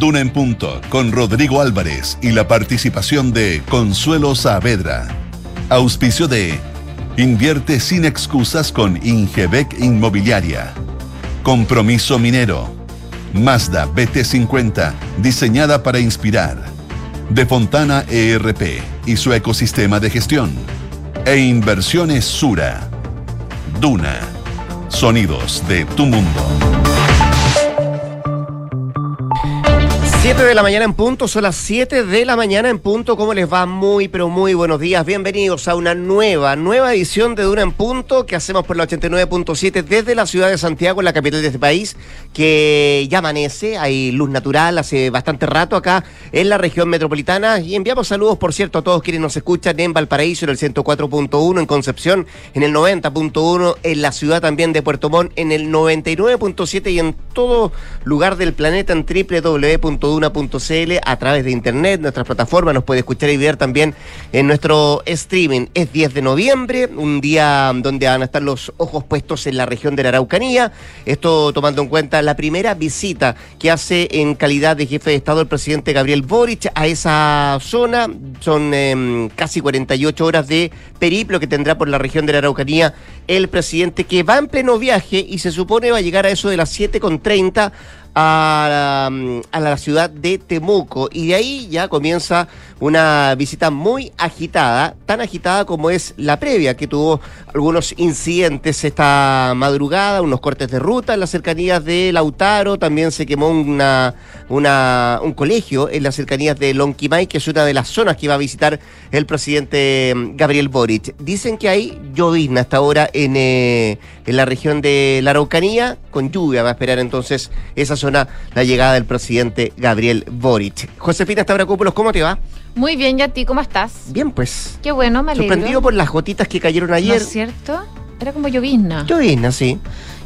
Duna en Punto con Rodrigo Álvarez y la participación de Consuelo Saavedra. Auspicio de Invierte sin excusas con Ingebec Inmobiliaria. Compromiso Minero. Mazda BT50, diseñada para inspirar. De Fontana ERP y su ecosistema de gestión. E Inversiones Sura. Duna. Sonidos de tu mundo. 7 de la mañana en punto, son las 7 de la mañana en punto. ¿Cómo les va? Muy, pero muy buenos días. Bienvenidos a una nueva, nueva edición de Dura en Punto que hacemos por la 89.7 desde la ciudad de Santiago, la capital de este país, que ya amanece. Hay luz natural hace bastante rato acá en la región metropolitana. Y enviamos saludos, por cierto, a todos quienes nos escuchan en Valparaíso, en el 104.1, en Concepción, en el 90.1, en la ciudad también de Puerto Montt, en el 99.7 y en todo lugar del planeta en www Duna.cl a través de internet, nuestras plataformas, nos puede escuchar y ver también en nuestro streaming. Es 10 de noviembre, un día donde van a estar los ojos puestos en la región de la Araucanía. Esto tomando en cuenta la primera visita que hace en calidad de jefe de Estado el presidente Gabriel Boric a esa zona. Son em, casi 48 horas de periplo que tendrá por la región de la Araucanía el presidente que va en pleno viaje y se supone va a llegar a eso de las 7.30 a la, ciudad de Temuco. Y de ahí ya comienza una visita muy agitada, tan agitada como es la previa, que tuvo algunos incidentes esta madrugada, unos cortes de ruta en las cercanías de Lautaro, también se quemó una, un colegio en las cercanías de Lonquimay, que es una de las zonas que iba a visitar el presidente Gabriel Boric. Dicen que hay llovizna hasta ahora en, eh, en la región de la Araucanía, con lluvia va a esperar entonces esa zona la llegada del presidente Gabriel Boric. Josefina Stavrakopoulos, ¿cómo te va? Muy bien, ¿y a ti cómo estás? Bien, pues. Qué bueno, me alegro. Sorprendido por las gotitas que cayeron ayer. ¿No es cierto? Era como llovizna. Llovizna, sí.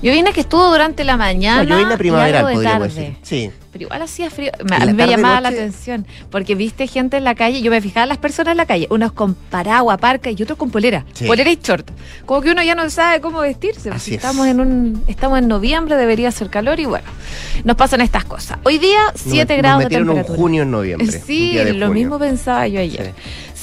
Llovizna que estuvo durante la mañana. No, llovizna primaveral, y algo de tarde. decir. Sí. Pero igual hacía frío. Me, me llamaba la atención. Porque viste gente en la calle. Yo me fijaba las personas en la calle. Unos con paraguas, parca y otros con polera. Sí. Polera y short. Como que uno ya no sabe cómo vestirse. Así Si es. estamos en un estamos en noviembre, debería hacer calor y bueno. Nos pasan estas cosas. Hoy día, 7 Nos- grados nos de metieron un temperatura. junio en noviembre. Sí, lo junio. mismo pensaba yo ayer.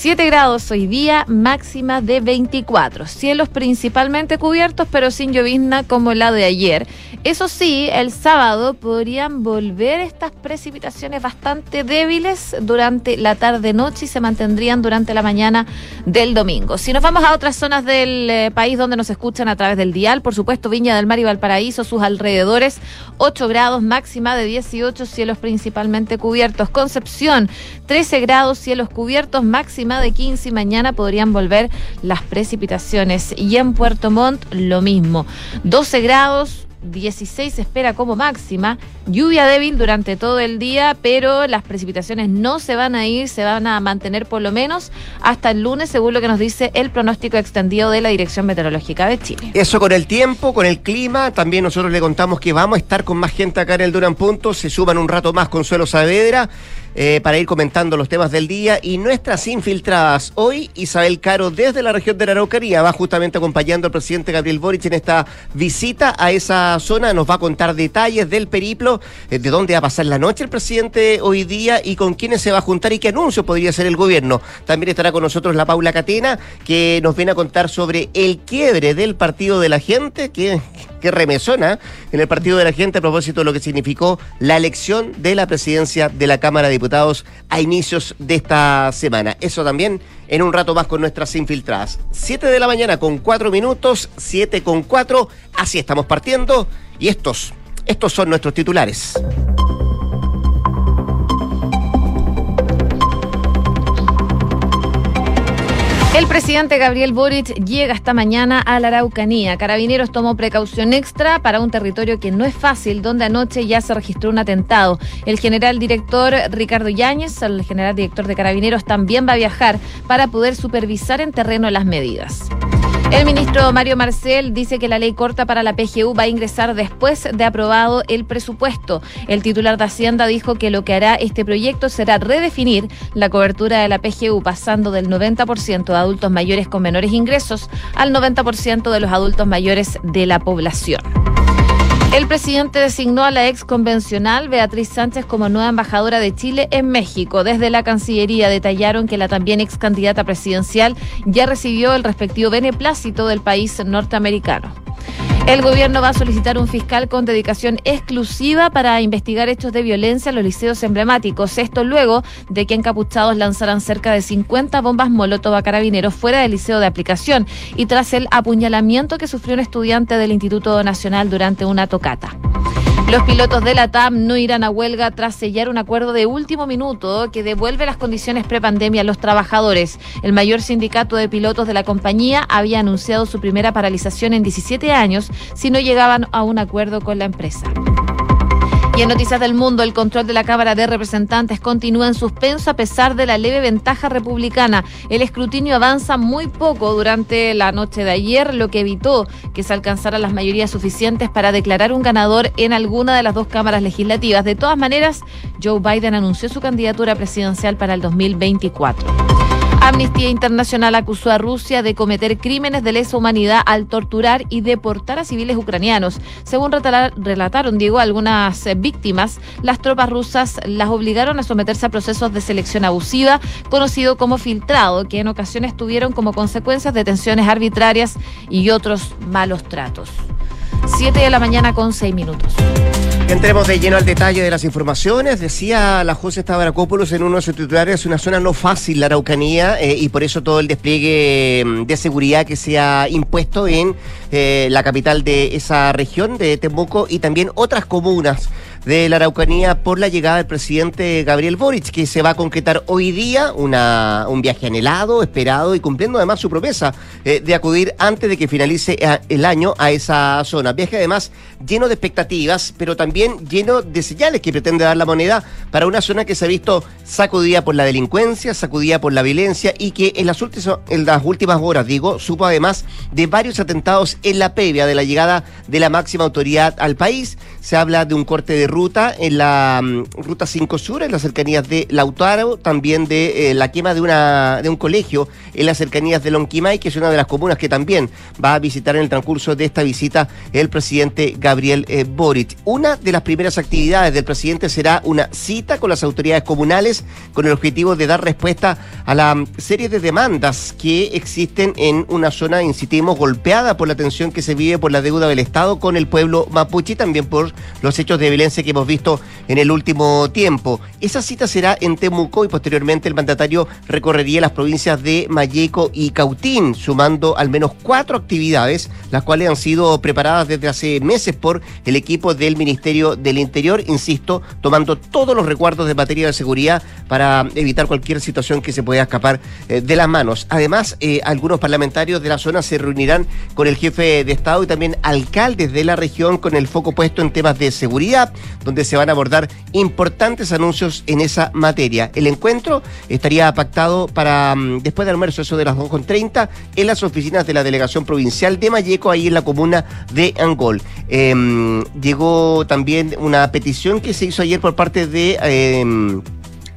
7 grados hoy día, máxima de 24. Cielos principalmente cubiertos, pero sin llovizna como la de ayer. Eso sí, el sábado podrían volver estas precipitaciones bastante débiles durante la tarde-noche y se mantendrían durante la mañana del domingo. Si nos vamos a otras zonas del eh, país donde nos escuchan a través del dial, por supuesto, Viña del Mar y Valparaíso, sus alrededores, 8 grados, máxima de 18, cielos principalmente cubiertos. Concepción, 13 grados, cielos cubiertos, máxima de 15 y mañana podrían volver las precipitaciones. Y en Puerto Montt, lo mismo, 12 grados. 16 se espera como máxima, lluvia débil durante todo el día, pero las precipitaciones no se van a ir, se van a mantener por lo menos hasta el lunes, según lo que nos dice el pronóstico extendido de la Dirección Meteorológica de Chile. Eso con el tiempo, con el clima. También nosotros le contamos que vamos a estar con más gente acá en el Duran Punto. Se suban un rato más Consuelo Saavedra eh, para ir comentando los temas del día. Y nuestras infiltradas. Hoy, Isabel Caro, desde la región de la Araucanía, va justamente acompañando al presidente Gabriel Boric en esta visita a esa zona. Nos va a contar detalles del periplo, eh, de dónde va a pasar la noche el presidente hoy día y con quiénes se va a juntar y qué anuncio podría hacer el gobierno. También estará con nosotros la Paula Catena, que nos viene a contar sobre el quiebre del Partido de la Gente, que, que remesona en el Partido de la Gente a propósito de lo que significó la elección de la presidencia de la Cámara de Diputados a inicios de esta semana. Eso también en un rato más con nuestras infiltradas. 7 de la mañana con 4 minutos, 7 con 4, así estamos partiendo y estos, estos son nuestros titulares. El presidente Gabriel Boric llega esta mañana a la Araucanía. Carabineros tomó precaución extra para un territorio que no es fácil, donde anoche ya se registró un atentado. El general director Ricardo Yáñez, el general director de Carabineros, también va a viajar para poder supervisar en terreno las medidas. El ministro Mario Marcel dice que la ley corta para la PGU va a ingresar después de aprobado el presupuesto. El titular de Hacienda dijo que lo que hará este proyecto será redefinir la cobertura de la PGU, pasando del 90% de adultos mayores con menores ingresos al 90% de los adultos mayores de la población. El presidente designó a la ex convencional Beatriz Sánchez como nueva embajadora de Chile en México. Desde la Cancillería detallaron que la también ex candidata presidencial ya recibió el respectivo beneplácito del país norteamericano. El gobierno va a solicitar un fiscal con dedicación exclusiva para investigar hechos de violencia en los liceos emblemáticos. Esto luego de que encapuchados lanzaran cerca de 50 bombas molotov a carabineros fuera del liceo de aplicación y tras el apuñalamiento que sufrió un estudiante del Instituto Nacional durante una tocata. Los pilotos de la TAM no irán a huelga tras sellar un acuerdo de último minuto que devuelve las condiciones prepandemia a los trabajadores. El mayor sindicato de pilotos de la compañía había anunciado su primera paralización en 17 años si no llegaban a un acuerdo con la empresa. Y en Noticias del Mundo, el control de la Cámara de Representantes continúa en suspenso a pesar de la leve ventaja republicana. El escrutinio avanza muy poco durante la noche de ayer, lo que evitó que se alcanzaran las mayorías suficientes para declarar un ganador en alguna de las dos cámaras legislativas. De todas maneras, Joe Biden anunció su candidatura presidencial para el 2024. Amnistía Internacional acusó a Rusia de cometer crímenes de lesa humanidad al torturar y deportar a civiles ucranianos. Según relataron, Diego, algunas eh, víctimas, las tropas rusas las obligaron a someterse a procesos de selección abusiva, conocido como filtrado, que en ocasiones tuvieron como consecuencias detenciones arbitrarias y otros malos tratos. Siete de la mañana con seis minutos. Entremos de lleno al detalle de las informaciones. Decía la José Stavrakopoulos en uno de sus titulares, es una zona no fácil la Araucanía eh, y por eso todo el despliegue mm, de seguridad que se ha impuesto en eh, la capital de esa región, de Temuco, y también otras comunas de la Araucanía por la llegada del presidente Gabriel Boric, que se va a concretar hoy día una, un viaje anhelado, esperado y cumpliendo además su promesa eh, de acudir antes de que finalice eh, el año a esa zona. Viaje además lleno de expectativas, pero también lleno de señales que pretende dar la moneda para una zona que se ha visto sacudida por la delincuencia, sacudida por la violencia y que en las últimas, en las últimas horas, digo, supo además de varios atentados en la previa de la llegada de la máxima autoridad al país. Se habla de un corte de ruta en la mm, ruta 5 Sur, en las cercanías de Lautaro, también de eh, la quema de, una, de un colegio en las cercanías de Lonquimay, que es una de las comunas que también va a visitar en el transcurso de esta visita el presidente Gabriel eh, Boric. Una de las primeras actividades del presidente será una cita con las autoridades comunales con el objetivo de dar respuesta a la mm, serie de demandas que existen en una zona, insistimos, golpeada por la tensión que se vive por la deuda del Estado con el pueblo mapuche y también por los hechos de violencia que hemos visto en el último tiempo. Esa cita será en Temuco y posteriormente el mandatario recorrería las provincias de Mayeco y Cautín, sumando al menos cuatro actividades, las cuales han sido preparadas desde hace meses por el equipo del Ministerio del Interior, insisto, tomando todos los recuerdos de materia de seguridad para evitar cualquier situación que se pueda escapar eh, de las manos. Además, eh, algunos parlamentarios de la zona se reunirán con el jefe de Estado y también alcaldes de la región con el foco puesto en temas de seguridad, donde se van a abordar importantes anuncios en esa materia. El encuentro estaría pactado para mm, después del almuerzo, eso de las 2.30, en las oficinas de la Delegación Provincial de Mayeco, ahí en la comuna de Angol. Em, llegó también una petición que se hizo ayer por parte de... Em,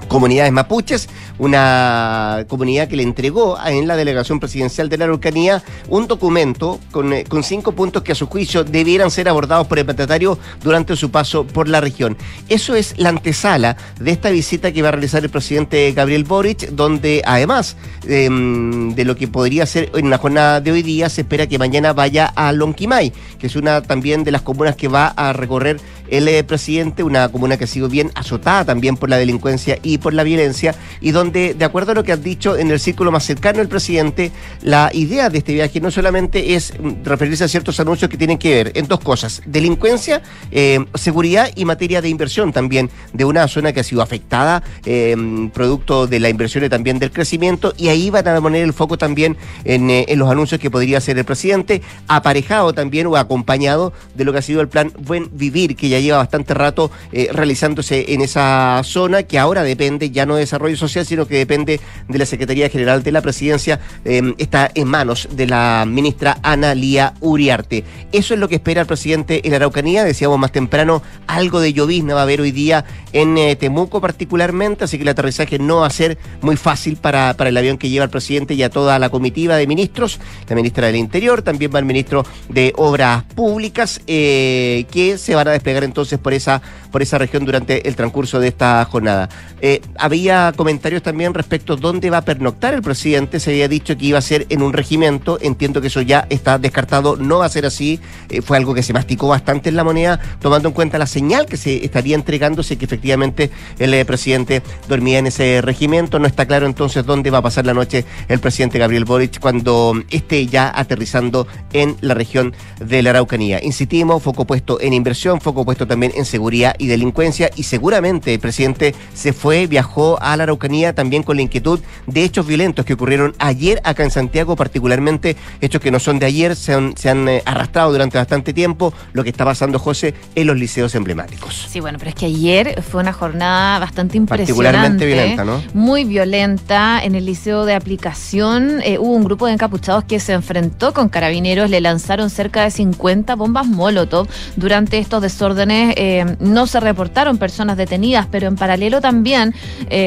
comunidades mapuches, una comunidad que le entregó en la delegación presidencial de la Araucanía un documento con, eh, con, cinco puntos que a su juicio debieran ser abordados por el mandatario durante su paso por la región. Eso es la antesala de esta visita que va a realizar el presidente Gabriel Boric, donde además em, de lo que podría ser en la jornada de hoy día, se espera que mañana vaya a Lonquimay, que es una también de las comunas que va a recorrer el eh, presidente, una comuna que ha sido bien azotada también por la delincuencia y por la violencia, y donde, de acuerdo a lo que han dicho en el círculo más cercano del presidente, la idea de este viaje no solamente es mm, referirse a ciertos anuncios que tienen que ver en dos cosas, delincuencia, eh, seguridad y materia de inversión también de una zona que ha sido afectada, eh, producto de la inversión y también del crecimiento, y ahí van a poner el foco también en, en los anuncios que podría hacer el presidente, aparejado también o acompañado de lo que ha sido el plan Buen Vivir, que ya lleva bastante rato eh, realizándose en esa zona, que ahora depende ya no de desarrollo social, sino que depende de la Secretaría General de la Presidencia, em, está en manos de la ministra Ana Lía Uriarte. Eso es lo que espera el presidente en Araucanía. Decíamos más temprano, algo de llovizna va a haber hoy día en eh, Temuco particularmente, así que el aterrizaje no va a ser muy fácil para, para el avión que lleva el presidente y a toda la comitiva de ministros, la ministra del Interior, también va el ministro de Obras Públicas, eh, que se van a desplegar entonces por esa, por esa región durante el transcurso de esta jornada. Eh, había comentarios también respecto a dónde va a pernoctar el presidente, se había dicho que iba a ser en un regimiento, entiendo que eso ya está descartado, no va a ser así, fue algo que se masticó bastante en la moneda, tomando en cuenta la señal que se estaría entregándose que efectivamente el presidente dormía en ese regimiento, no está claro entonces dónde va a pasar la noche el presidente Gabriel Boric cuando esté ya aterrizando en la región de la Araucanía. Insistimos, foco puesto en inversión, foco puesto también en seguridad y delincuencia. Y seguramente el presidente se fue, viajó a la Araucanía también con la inquietud de hechos violentos que ocurrieron ayer acá en Santiago, particularmente hechos que no son de ayer, se han, se han eh, arrastrado durante bastante tiempo, lo que está pasando, José, en los liceos emblemáticos. Sí, bueno, pero es que ayer fue una jornada bastante impresionante. Particularmente violenta, ¿no? Muy violenta. En el liceo de aplicación eh, hubo un grupo de encapuchados que se enfrentó con carabineros, le lanzaron cerca de 50 bombas Molotov. Durante estos desórdenes eh, no se reportaron personas detenidas, pero en paralelo también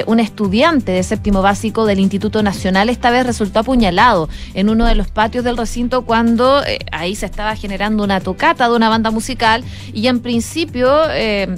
un estudiante de séptimo básico del Instituto Nacional esta vez resultó apuñalado en uno de los patios del recinto cuando ahí se estaba generando una tocata de una banda musical y en principio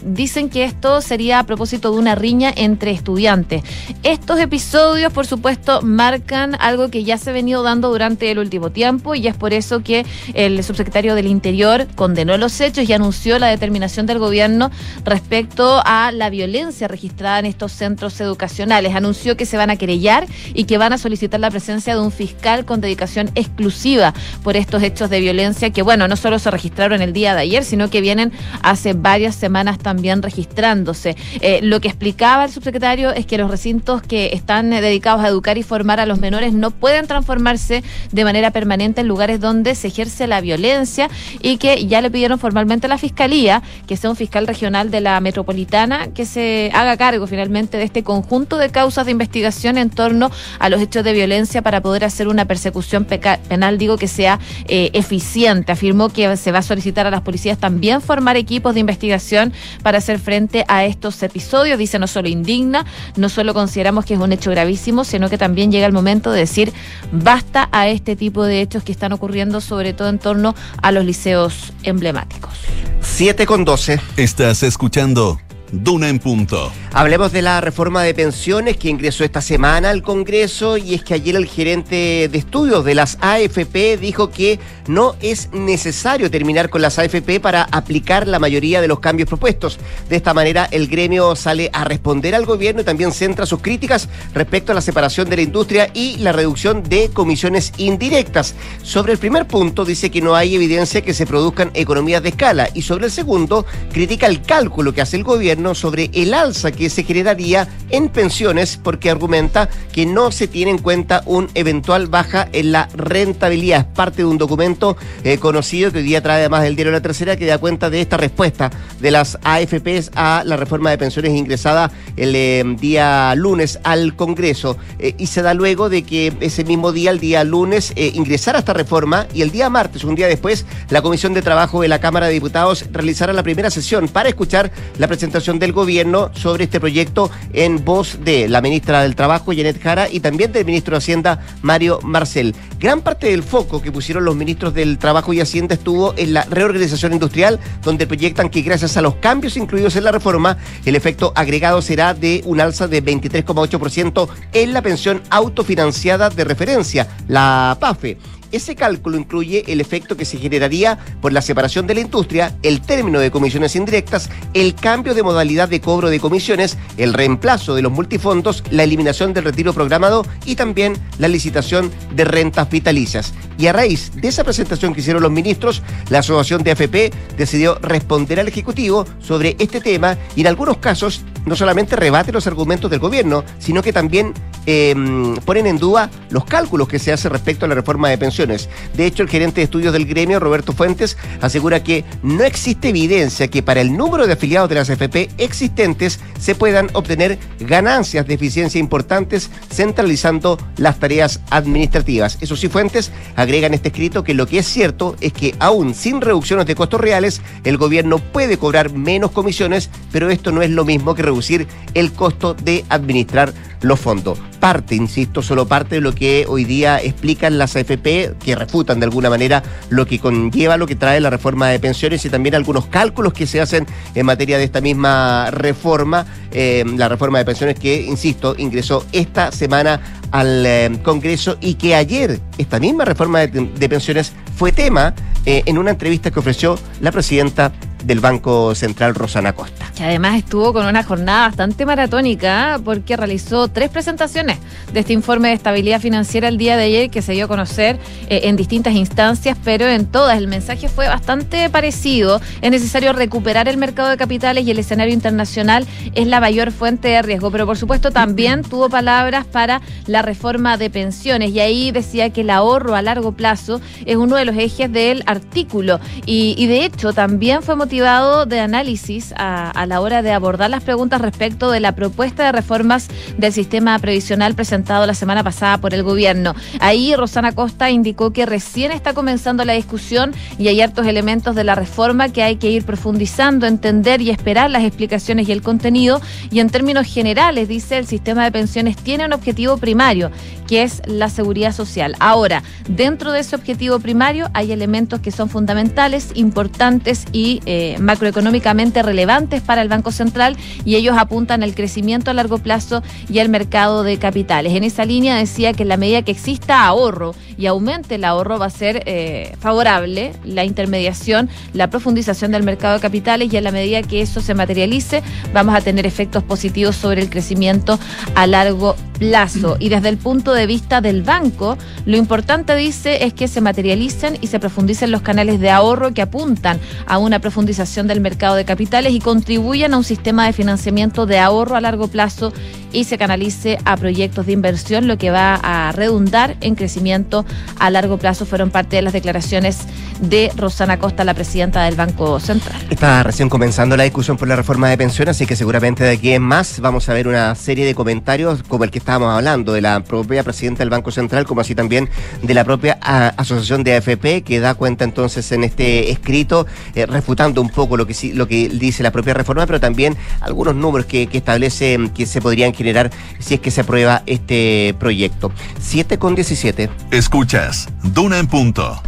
dicen que esto sería a propósito de una riña entre estudiantes. Estos episodios, por supuesto, marcan algo que ya se ha venido dando durante el último tiempo y es por eso que el subsecretario del Interior condenó los hechos y anunció la determinación del gobierno respecto a la violencia registrada en estos centros educacionales. Que se van a querellar y que van a solicitar la presencia de un fiscal con dedicación exclusiva por estos hechos de violencia que, bueno, no solo se registraron el día de ayer, sino que vienen hace varias semanas también registrándose. Eh, lo que explicaba el subsecretario es que los recintos que están eh, dedicados a educar y formar a los menores no pueden transformarse de manera permanente en lugares donde se ejerce la violencia y que ya le pidieron formalmente a la Fiscalía que sea un fiscal regional de la metropolitana que se haga cargo finalmente de este conjunto de causas de investigación en torno a los hechos de violencia para poder hacer una persecución penal, digo, que sea eh, eficiente. Afirmó que se va a solicitar a las policías también formar equipos de investigación para hacer frente a estos episodios. Dice, no solo indigna, no solo consideramos que es un hecho gravísimo, sino que también llega el momento de decir basta a este tipo de hechos que están ocurriendo, sobre todo en torno a los liceos emblemáticos. 7 con 12. Estás escuchando Duna en punto. Hablemos de la reforma de pensiones que ingresó esta semana al Congreso y es que ayer el gerente de estudios de las AFP dijo que no es necesario terminar con las AFP para aplicar la mayoría de los cambios propuestos. De esta manera el gremio sale a responder al gobierno y también centra sus críticas respecto a la separación de la industria y la reducción de comisiones indirectas. Sobre el primer punto dice que no hay evidencia que se produzcan economías de escala y sobre el segundo critica el cálculo que hace el gobierno sobre el alza que se generaría en pensiones porque argumenta que no se tiene en cuenta un eventual baja en la rentabilidad. Es parte de un documento eh, conocido que hoy día trae además el diario La Tercera que da cuenta de esta respuesta de las AFPs a la reforma de pensiones ingresada el eh, día lunes al Congreso eh, y se da luego de que ese mismo día, el día lunes, ingresara esta reforma y el día martes, un día después, la Comisión de Trabajo de la Cámara de Diputados realizara la primera sesión para escuchar la presentación del gobierno sobre este proyecto en voz de la ministra del Trabajo, Janet Jara, y también del ministro de Hacienda, Mario Marcel. Gran parte del foco que pusieron los ministros del Trabajo y Hacienda estuvo en la reorganización industrial, donde proyectan que gracias a los cambios incluidos en la reforma, el efecto agregado será de un alza de 23,8% en la pensión autofinanciada de referencia, la PAFE. Ese cálculo incluye el efecto que se generaría por la separación de la industria, el término de comisiones indirectas, el cambio de modalidad de cobro de comisiones, el reemplazo de los multifondos, la eliminación del retiro programado y también la licitación de rentas vitalicias. Y a raíz de esa presentación que hicieron los ministros, la Asociación de AFP decidió responder al Ejecutivo sobre este tema y en algunos casos no solamente rebate los argumentos del gobierno, sino que también em, ponen en duda los cálculos que se hacen respecto a la reforma de pensiones. De hecho, el gerente de estudios del gremio, Roberto Fuentes, asegura que no existe evidencia que para el número de afiliados de las FP existentes se puedan obtener ganancias de eficiencia importantes centralizando las tareas administrativas. Eso sí, Fuentes agrega en este escrito que lo que es cierto es que aún sin reducciones de costos reales, el gobierno puede cobrar menos comisiones, pero esto no es lo mismo que reducir el costo de administrar los fondos. Parte, insisto, solo parte de lo que hoy día explican las AFP, que refutan de alguna manera lo que conlleva, lo que trae la reforma de pensiones y también algunos cálculos que se hacen en materia de esta misma reforma, eh, la reforma de pensiones que, insisto, ingresó esta semana al eh, Congreso y que ayer esta misma reforma de, pensiones fue tema eh, en una entrevista que ofreció la presidenta del Banco Central Rosana Costa. Que además estuvo con una jornada bastante maratónica porque realizó tres presentaciones de este informe de estabilidad financiera el día de ayer que se dio a conocer eh, en distintas instancias, pero en todas. El mensaje fue bastante parecido. Es necesario recuperar el mercado de capitales y el escenario internacional es la mayor fuente de riesgo, pero por supuesto también tuvo palabras para la reforma de pensiones. Y ahí decía que el ahorro a largo plazo es uno de los ejes del artículo. Y, y de hecho también fue motivado de análisis a, la hora de abordar las preguntas respecto de la propuesta de reformas del sistema previsional presentado la semana pasada por el gobierno. Ahí Rosana Costa indicó que recién está comenzando la discusión y hay hartos elementos de la reforma que hay que ir profundizando, entender y esperar las explicaciones y el contenido. Y en términos generales, dice, el sistema de pensiones tiene un objetivo primario, que es la seguridad social. Ahora, dentro de ese objetivo primario hay elementos que son fundamentales, importantes y eh, macroeconómicamente relevantes para el Banco Central y ellos apuntan al crecimiento a largo plazo y al mercado de capitales. En esa línea decía que en la medida que exista ahorro y aumente el ahorro va a ser eh, favorable la intermediación, la profundización del mercado de capitales y en la medida que eso se materialice vamos a tener efectos positivos sobre el crecimiento a largo plazo. Y desde el punto de vista del banco, lo importante dice es que se materialicen y se profundicen los canales de ahorro que apuntan a una profundización del mercado de capitales y contribuyan a un sistema de financiamiento de ahorro a largo plazo y se canalice a proyectos de inversión, lo que va a redundar en crecimiento a largo plazo. Fueron parte de las declaraciones de Rosana Costa, la presidenta del Banco Central. Está recién comenzando la discusión por la reforma de pensiones, así que seguramente de aquí en más vamos a ver una serie de comentarios como el que estábamos hablando de la propia presidenta del Banco Central, como así también de la propia asociación de AFP, que da cuenta entonces en este escrito, eh, refutando un poco lo que, lo que dice la propia reforma, pero también algunos números que, que establece que se podrían generar si es que se aprueba este proyecto. 7 con 17. Escuchas, Duna en punto.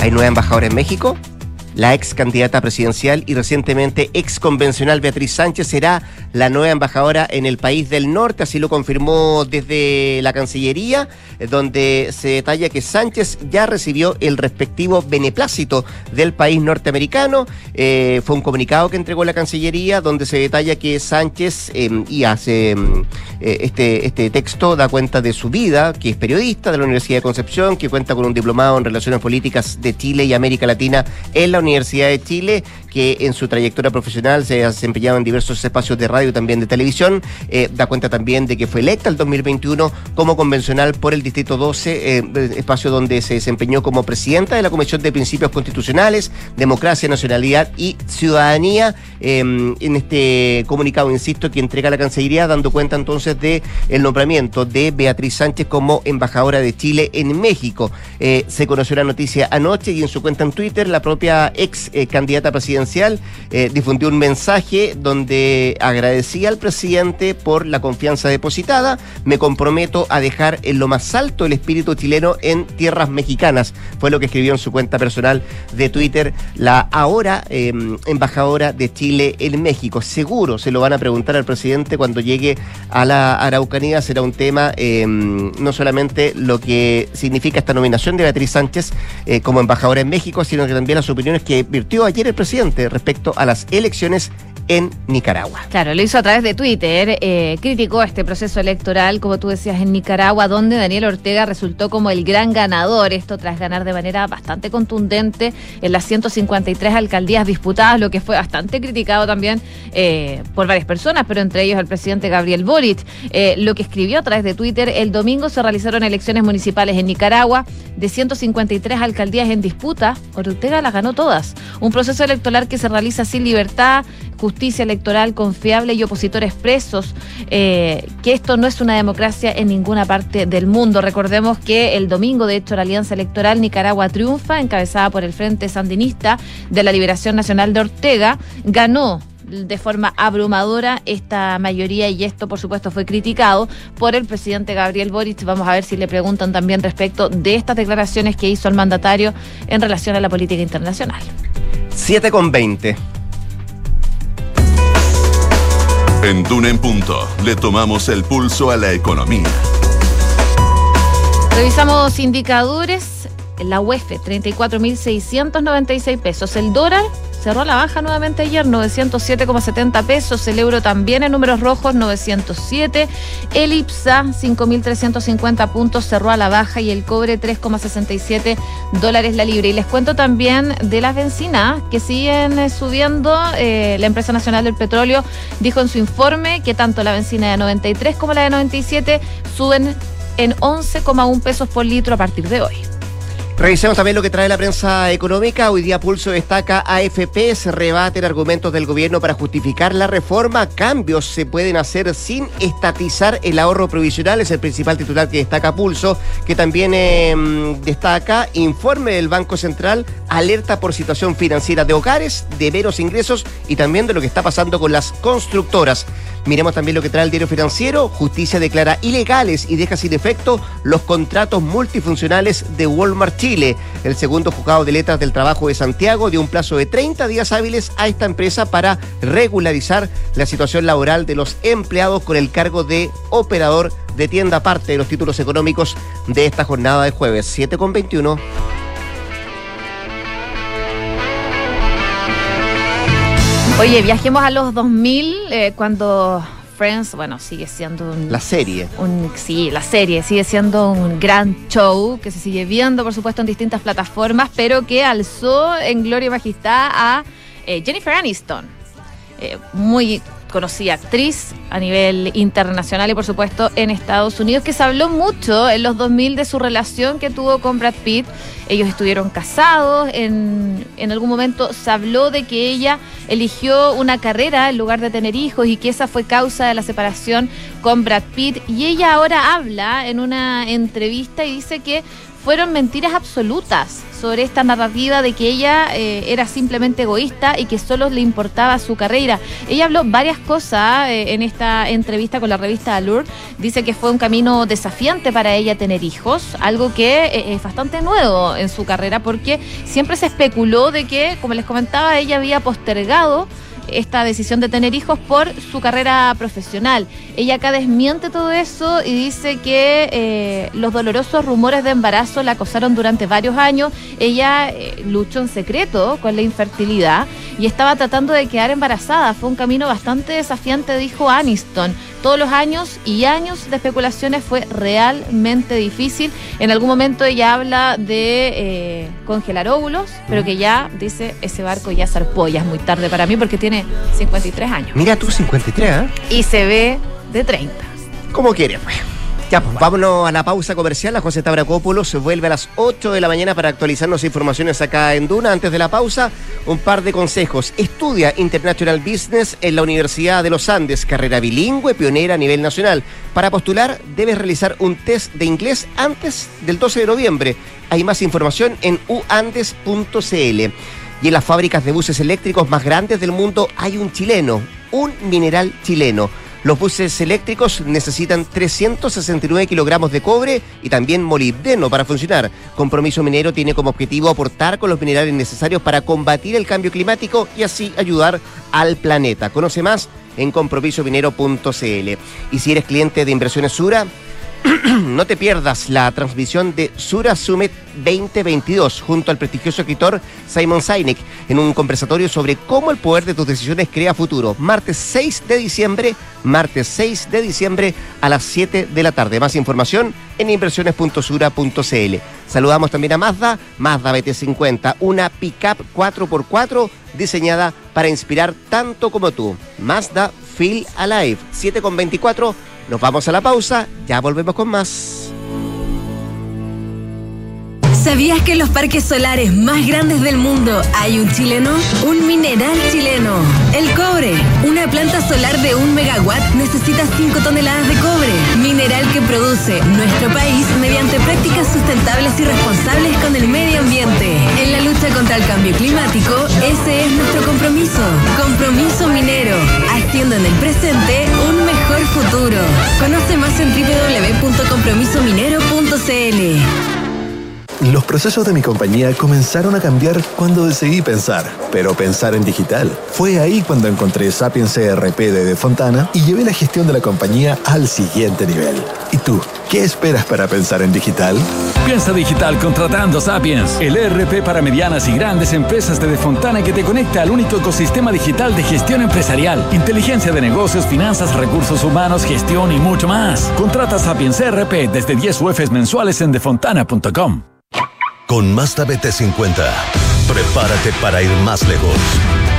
Hay nueva embajadora en México. La ex candidata presidencial y recientemente ex convencional Beatriz Sánchez será la nueva embajadora en el país del norte, así lo confirmó desde la Cancillería, donde se detalla que Sánchez ya recibió el respectivo beneplácito del país norteamericano. Eh, fue un comunicado que entregó la Cancillería, donde se detalla que Sánchez, em, y hace em, eh, este, este texto, da cuenta de su vida, que es periodista de la Universidad de Concepción, que cuenta con un diplomado en Relaciones Políticas de Chile y América Latina en la Universidad de Chile, que en su trayectoria profesional se ha desempeñado en diversos espacios de radio y también de televisión. Eh, da cuenta también de que fue electa el 2021 como convencional por el Distrito 12, eh, espacio donde se desempeñó como presidenta de la Comisión de Principios Constitucionales, Democracia, Nacionalidad y Ciudadanía. Em, en este comunicado, insisto, que entrega la Cancillería, dando cuenta entonces de el nombramiento de Beatriz Sánchez como embajadora de Chile en México. Eh, se conoció la noticia anoche y en su cuenta en Twitter la propia ex candidata presidencial, eh, difundió un mensaje donde agradecía al presidente por la confianza depositada. Me comprometo a dejar en lo más alto el espíritu chileno en tierras mexicanas. Fue lo que escribió en su cuenta personal de Twitter la ahora em, embajadora de Chile en México. Seguro se lo van a preguntar al presidente cuando llegue a la Araucanía. Será un tema em, no solamente lo que significa esta nominación de Beatriz Sánchez eh, como embajadora en México, sino que también las opiniones que virtió ayer el presidente respecto a las elecciones en Nicaragua. Claro, lo hizo a través de Twitter, eh, criticó este proceso electoral, como tú decías, en Nicaragua, donde Daniel Ortega resultó como el gran ganador, esto tras ganar de manera bastante contundente en las 153 alcaldías disputadas, lo que fue bastante criticado también eh, por varias personas, pero entre ellos el presidente Gabriel Boric. Eh, lo que escribió a través de Twitter, el domingo se realizaron elecciones municipales en Nicaragua, de 153 alcaldías en disputa, Ortega las ganó todas. Un proceso electoral que se realiza sin libertad, justicia electoral confiable y opositores presos, eh, que esto no es una democracia en ninguna parte del mundo. Recordemos que el domingo, de hecho, la Alianza Electoral Nicaragua Triunfa, encabezada por el Frente Sandinista de la Liberación Nacional de Ortega, ganó de forma abrumadora esta mayoría y esto por supuesto fue criticado por el presidente Gabriel Boric. Vamos a ver si le preguntan también respecto de estas declaraciones que hizo el mandatario en relación a la política internacional. 7 con 20. En Duna en Punto le tomamos el pulso a la economía. Revisamos indicadores. La UEF, 34.696 pesos. El dólar cerró a la baja nuevamente ayer, 907,70 pesos. El euro también en números rojos, 907. El IPSA, 5.350 puntos, cerró a la baja y el cobre, 3,67 dólares la libre. Y les cuento también de las bencinas que siguen eh, subiendo. Eh, la empresa nacional del petróleo dijo en su informe que tanto la benzina de 93 como la de 97 suben en 11,1 pesos por litro a partir de hoy. Revisemos también lo que trae la prensa económica. Hoy día Pulso destaca AFP, se rebaten argumentos del gobierno para justificar la reforma. Cambios se pueden hacer sin estatizar el ahorro provisional. Es el principal titular que destaca Pulso, que también eh, destaca informe del Banco Central, alerta por situación financiera de hogares, de menos ingresos y también de lo que está pasando con las constructoras. Miremos también lo que trae el diario financiero. Justicia declara ilegales y deja sin efecto los contratos multifuncionales de Walmart Chile. El segundo juzgado de letras del trabajo de Santiago dio un plazo de 30 días hábiles a esta empresa para regularizar la situación laboral de los empleados con el cargo de operador de tienda parte de los títulos económicos de esta jornada de jueves 7 con 21. Oye, viajemos a los 2000 eh, cuando Friends, bueno, sigue siendo un... La serie. Un, sí, la serie sigue siendo un gran show que se sigue viendo, por supuesto, en distintas plataformas, pero que alzó en gloria y majestad a eh, Jennifer Aniston. Eh, muy conocida actriz a nivel internacional y por supuesto en Estados Unidos, que se habló mucho en los 2000 de su relación que tuvo con Brad Pitt. Ellos estuvieron casados, en, en algún momento se habló de que ella eligió una carrera en lugar de tener hijos y que esa fue causa de la separación con Brad Pitt. Y ella ahora habla en una entrevista y dice que fueron mentiras absolutas sobre esta narrativa de que ella eh, era simplemente egoísta y que solo le importaba su carrera. Ella habló varias cosas eh, en esta entrevista con la revista Allure. Dice que fue un camino desafiante para ella tener hijos, algo que eh, es bastante nuevo en su carrera porque siempre se especuló de que, como les comentaba, ella había postergado esta decisión de tener hijos por su carrera profesional. Ella acá desmiente todo eso y dice que eh, los dolorosos rumores de embarazo la acosaron durante varios años. Ella eh, luchó en secreto con la infertilidad y estaba tratando de quedar embarazada. Fue un camino bastante desafiante, dijo Aniston. Todos los años y años de especulaciones fue realmente difícil. En algún momento ella habla de eh, congelar óvulos, pero que ya dice ese barco ya zarpó, ya es muy tarde para mí porque tiene 53 años. Mira tú, 53, ¿eh? Y se ve de 30. ¿Cómo quiere, pues? Ya, pues vámonos a la pausa comercial. La José se vuelve a las 8 de la mañana para actualizarnos informaciones acá en Duna. Antes de la pausa, un par de consejos. Estudia International Business en la Universidad de los Andes, carrera bilingüe, pionera a nivel nacional. Para postular, debes realizar un test de inglés antes del 12 de noviembre. Hay más información en uandes.cl. Y en las fábricas de buses eléctricos más grandes del mundo hay un chileno, un mineral chileno. Los buses eléctricos necesitan 369 kilogramos de cobre y también molibdeno para funcionar. Compromiso Minero tiene como objetivo aportar con los minerales necesarios para combatir el cambio climático y así ayudar al planeta. Conoce más en compromisominero.cl. Y si eres cliente de Inversiones Sura, no te pierdas la transmisión de Sura Summit 2022 junto al prestigioso escritor Simon Sinek en un conversatorio sobre cómo el poder de tus decisiones crea futuro. Martes 6 de diciembre, martes 6 de diciembre a las 7 de la tarde. Más información en inversiones.sura.cl. Saludamos también a Mazda, Mazda BT50, una pickup 4x4 diseñada para inspirar tanto como tú. Mazda Feel Alive, 7 con 24 nos vamos a la pausa, ya volvemos con más. ¿Sabías que en los parques solares más grandes del mundo hay un chileno? Un mineral chileno. El cobre. Una planta solar de un megawatt necesita 5 toneladas de cobre. Mineral que produce nuestro país mediante prácticas sustentables y responsables con el medio ambiente. En la lucha contra el cambio climático, ese es nuestro compromiso. Compromiso minero. Haciendo en el presente un mejor futuro. Conoce más en www.compromisominero.cl. Los procesos de mi compañía comenzaron a cambiar cuando decidí pensar, pero pensar en digital. Fue ahí cuando encontré Sapiens CRP de De Fontana y llevé la gestión de la compañía al siguiente nivel. ¿Y tú? ¿Qué esperas para pensar en digital? Piensa digital contratando Sapiens, el ERP para medianas y grandes empresas de De Fontana que te conecta al único ecosistema digital de gestión empresarial, inteligencia de negocios, finanzas, recursos humanos, gestión y mucho más. Contrata Sapiens ERP desde 10 UFs mensuales en defontana.com. Con Mazda BT50, prepárate para ir más lejos.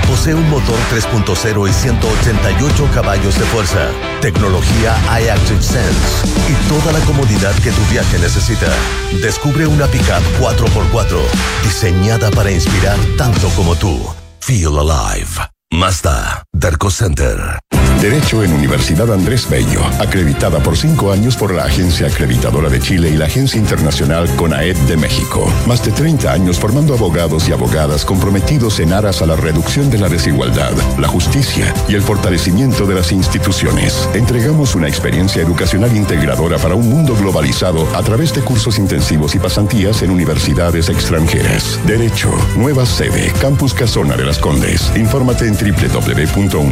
Posee un motor 3.0 y 188 caballos de fuerza, tecnología iActive Sense y toda la comodidad que tu viaje necesita. Descubre una pickup 4x4 diseñada para inspirar tanto como tú. Feel alive. Mazda, Darko Center. Derecho en Universidad Andrés Bello, acreditada por cinco años por la Agencia Acreditadora de Chile y la Agencia Internacional CONAED de México. Más de 30 años formando abogados y abogadas comprometidos en aras a la reducción de la desigualdad, la justicia y el fortalecimiento de las instituciones. Entregamos una experiencia educacional integradora para un mundo globalizado a través de cursos intensivos y pasantías en universidades extranjeras. Derecho, nueva sede, Campus Casona de las Condes. Infórmate en www.unab.cl.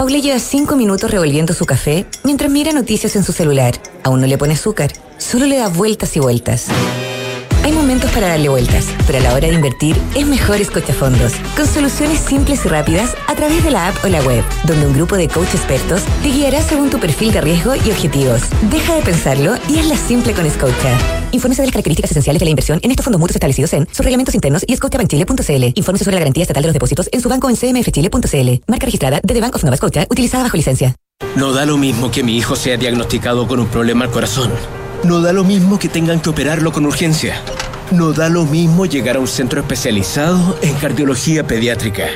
Paula lleva cinco minutos revolviendo su café mientras mira noticias en su celular. Aún no le pone azúcar, solo le da vueltas y vueltas. Hay momentos para darle vueltas, pero a la hora de invertir es mejor fondos, con soluciones simples y rápidas a través de la app o la web, donde un grupo de coach expertos te guiará según tu perfil de riesgo y objetivos. Deja de pensarlo y hazla simple con Scotia. Infórmese de las características esenciales de la inversión en estos fondos mutuos establecidos en sus reglamentos internos y scotiabankchile.cl. Infórmese sobre la garantía estatal de los depósitos en su banco en cmfchile.cl. Marca registrada de The Bank of Nova Scotia, utilizada bajo licencia. No da lo mismo que mi hijo sea diagnosticado con un problema al corazón. No da lo mismo que tengan que operarlo con urgencia. No da lo mismo llegar a un centro especializado en cardiología pediátrica.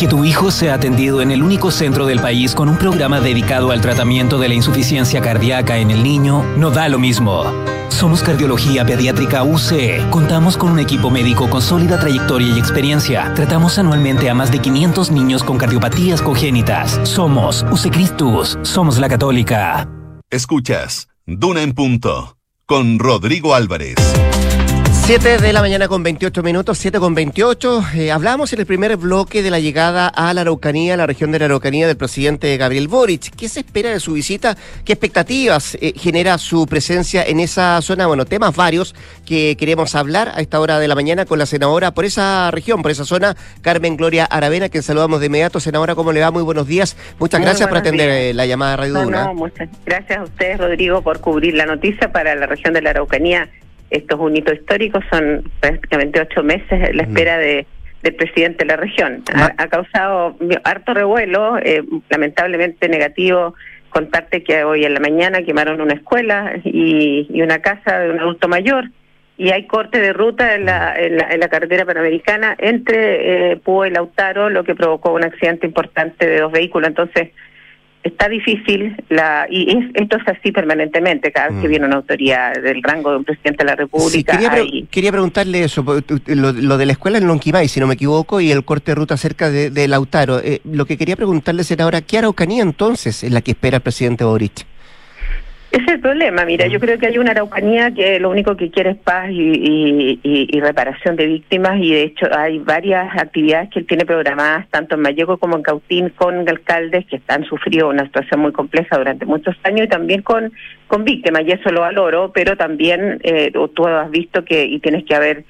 Que tu hijo sea atendido en el único centro del país con un programa dedicado al tratamiento de la insuficiencia cardíaca en el niño no da lo mismo. Somos Cardiología Pediátrica UC. Contamos con un equipo médico con sólida trayectoria y experiencia. Tratamos anualmente a más de 500 niños con cardiopatías congénitas. Somos UC Cristus. Somos la Católica. Escuchas Duna en Punto con Rodrigo Álvarez. 7 de la mañana con 28 minutos, 7 con 28. Eh, hablamos en el primer bloque de la llegada a la Araucanía, la región de la Araucanía del presidente Gabriel Boric. ¿Qué se espera de su visita? ¿Qué expectativas eh, genera su presencia en esa zona? Bueno, temas varios que queremos hablar a esta hora de la mañana con la senadora por esa región, por esa zona, Carmen Gloria Aravena, quien saludamos de inmediato. Senadora, ¿cómo le va? Muy buenos días. Muchas gracias por atender eh, la llamada de Radio no, muchas gracias a ustedes, Rodrigo, por cubrir la noticia para la región de la Araucanía esto es un hito histórico, son prácticamente ocho meses la espera de, del presidente de la región. Ha, causado harto revuelo, eh, lamentablemente negativo. Contarte que hoy en la mañana quemaron una escuela y, una casa de un adulto mayor y hay corte de ruta en la, en la, carretera panamericana entre eh, Púa y Lautaro, lo que provocó un accidente importante de dos vehículos. Entonces, está difícil la y es, esto es así permanentemente cada vez que Mm. viene una autoridad del rango de un presidente de la Sí, República quería, pre- hay- quería preguntarle eso, lo, lo de la escuela en Lonquimay, si no me equivoco, y el corte de ruta cerca de, de Lautaro. Eh, lo que quería preguntarle será ahora, ¿qué Araucanía entonces es la que espera el presidente Boric? Ese es el problema, mira, yo creo que hay una Araucanía que lo único que quiere es paz y, y- reparación de víctimas y de hecho hay varias actividades que él tiene programadas tanto en Mayeco como en Cautín con alcaldes que han sufrido una situación muy compleja durante muchos años y también con, con víctimas y eso lo valoro, pero también eh, tú has visto que y tienes que haber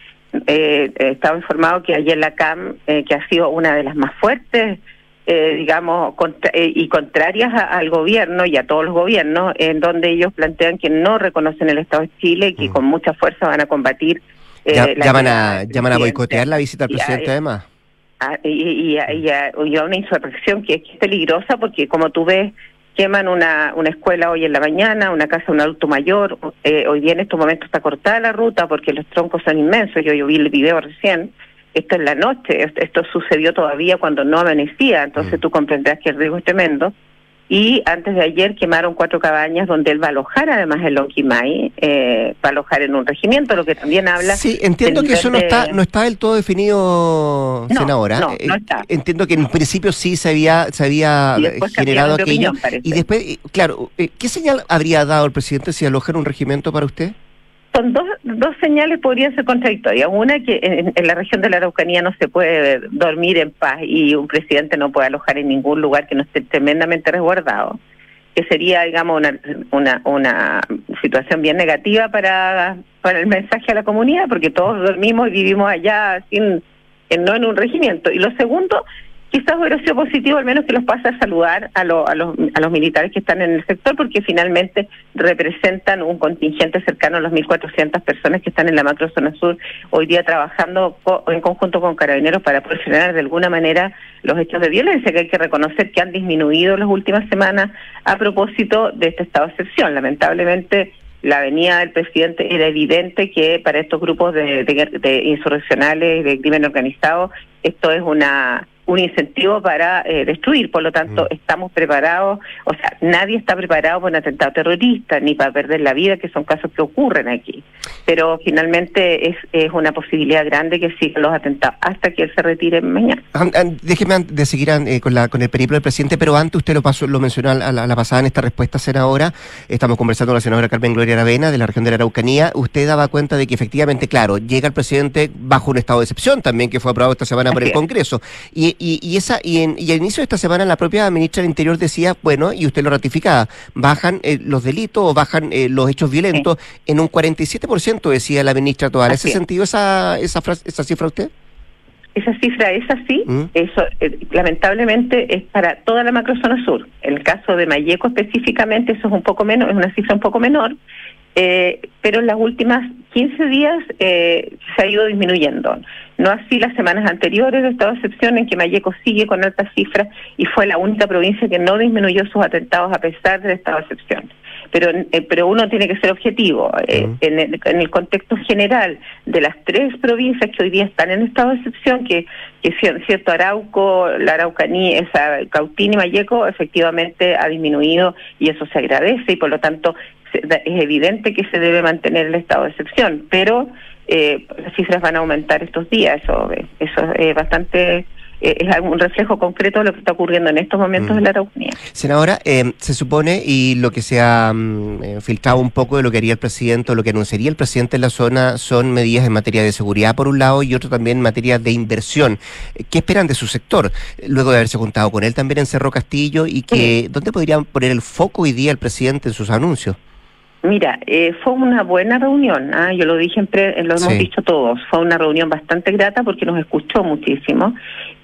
eh, estado informado que ayer la CAM, eh, que ha sido una de las más fuertes eh, digamos, contra- eh, y contrarias a- al gobierno y a todos los gobiernos, en donde ellos plantean que no reconocen el Estado de Chile y que con mucha fuerza van a combatir. eh, Ya- la llaman, a, llaman a boicotear la visita al a- presidente además. a- y, y a, y a- y a una insurrección que es, que es peligrosa porque como tú ves queman una, una escuela hoy en la mañana, una casa de un adulto mayor, eh, hoy día en estos momentos está cortada la ruta porque los troncos son inmensos, yo, yo vi el video recién, esto es la noche, esto, sucedió todavía cuando no amanecía, entonces tú comprenderás que el riesgo es tremendo. Y antes de ayer quemaron cuatro cabañas donde él va a alojar además el Lonquimay, eh, va a alojar en un regimiento, lo que también habla... Sí, entiendo que eso no está, no está del todo definido, No, senadora. no, Eh, no está. Entiendo que en principio sí se había, se había generado aquello. opinión, y después, eh, claro, eh, ¿qué señal habría dado el presidente si aloja en un regimiento para usted? Son dos, dos señales podrían ser contradictorias. Una, que en, la región de la Araucanía no se puede dormir en paz y un presidente no puede alojar en ningún lugar que no esté tremendamente resguardado, que sería, digamos, una, una, una situación bien negativa para, para el mensaje a la comunidad, porque todos dormimos y vivimos allá sin, en- no en un regimiento. Y lo segundo, quizás hubiera sido positivo al menos que los pase a saludar a, lo- a, los, a los militares que están en el sector, porque finalmente representan un contingente cercano a las 1.400 personas que están en la macrozona sur hoy día trabajando co- en conjunto con carabineros para frenar de alguna manera los hechos de violencia que hay que reconocer que han disminuido las últimas semanas a propósito de este estado de excepción. Lamentablemente la venida del presidente era evidente que para estos grupos de, de de insurreccionales de crimen organizado esto es una un incentivo para eh, destruir, por lo tanto estamos preparados, o sea, nadie está preparado para un atentado terrorista ni para perder la vida, que son casos que ocurren aquí, pero finalmente es, es una posibilidad grande que sigan los atentados hasta que él se retire mañana. An- an- déjeme de seguir eh, con, la, con el periplo del presidente, pero antes usted lo pasó, lo mencionó a la, a la pasada en esta respuesta, senadora. Estamos conversando con la senadora Carmen Gloria Aravena de la región de la Araucanía. Usted daba cuenta de que efectivamente, claro, llega el presidente bajo un estado de excepción también que fue aprobado esta semana por el es. Congreso. Y, y, y esa y, en, y al inicio de esta semana la propia ministra del Interior decía, bueno, y usted lo ratificaba, bajan eh, los delitos o bajan eh, los hechos violentos en un 47%, decía la ministra Toda. ¿En ese es. sentido esa, esa, frase- esa cifra usted? Esa cifra es así, Mm. eso eh, lamentablemente es para toda la macrozona sur. En el caso de Mayeco específicamente eso es un poco menos, es una cifra un poco menor, eh, pero en las últimas 15 días eh, se ha ido disminuyendo. No así las semanas anteriores de estado de excepción en que Mayeco sigue con altas cifras y fue la única provincia que no disminuyó sus atentados a pesar del estado de excepción. Pero, eh, pero uno tiene que ser objetivo. Eh, en, el, en el contexto general de las tres provincias que hoy día están en estado de excepción, que, que cier- cierto Arauco, la Araucanía, esa, Cautín y Mayeco, efectivamente ha disminuido y eso se agradece y por lo tanto es evidente que se debe mantener el estado de excepción, pero eh, las cifras van a aumentar estos días, eso, eso es bastante, eh, es un reflejo concreto de lo que está ocurriendo en estos momentos en la Araucanía. Senadora, eh, se supone, y lo que se ha mm, eh, filtrado un poco de lo que haría el presidente o lo que anunciaría el presidente en la zona son medidas en materia de seguridad por un lado y otro también en materia de inversión. Eh, ¿Qué esperan de su sector? Luego de haberse juntado con él también en Cerro Castillo y que, ¿dónde podrían poner el foco hoy día el presidente en sus anuncios? Mira, eh, fue una buena reunión, ¿ah? yo lo dije, en pre- lo hemos Sí. dicho todos, fue una reunión bastante grata porque nos escuchó muchísimo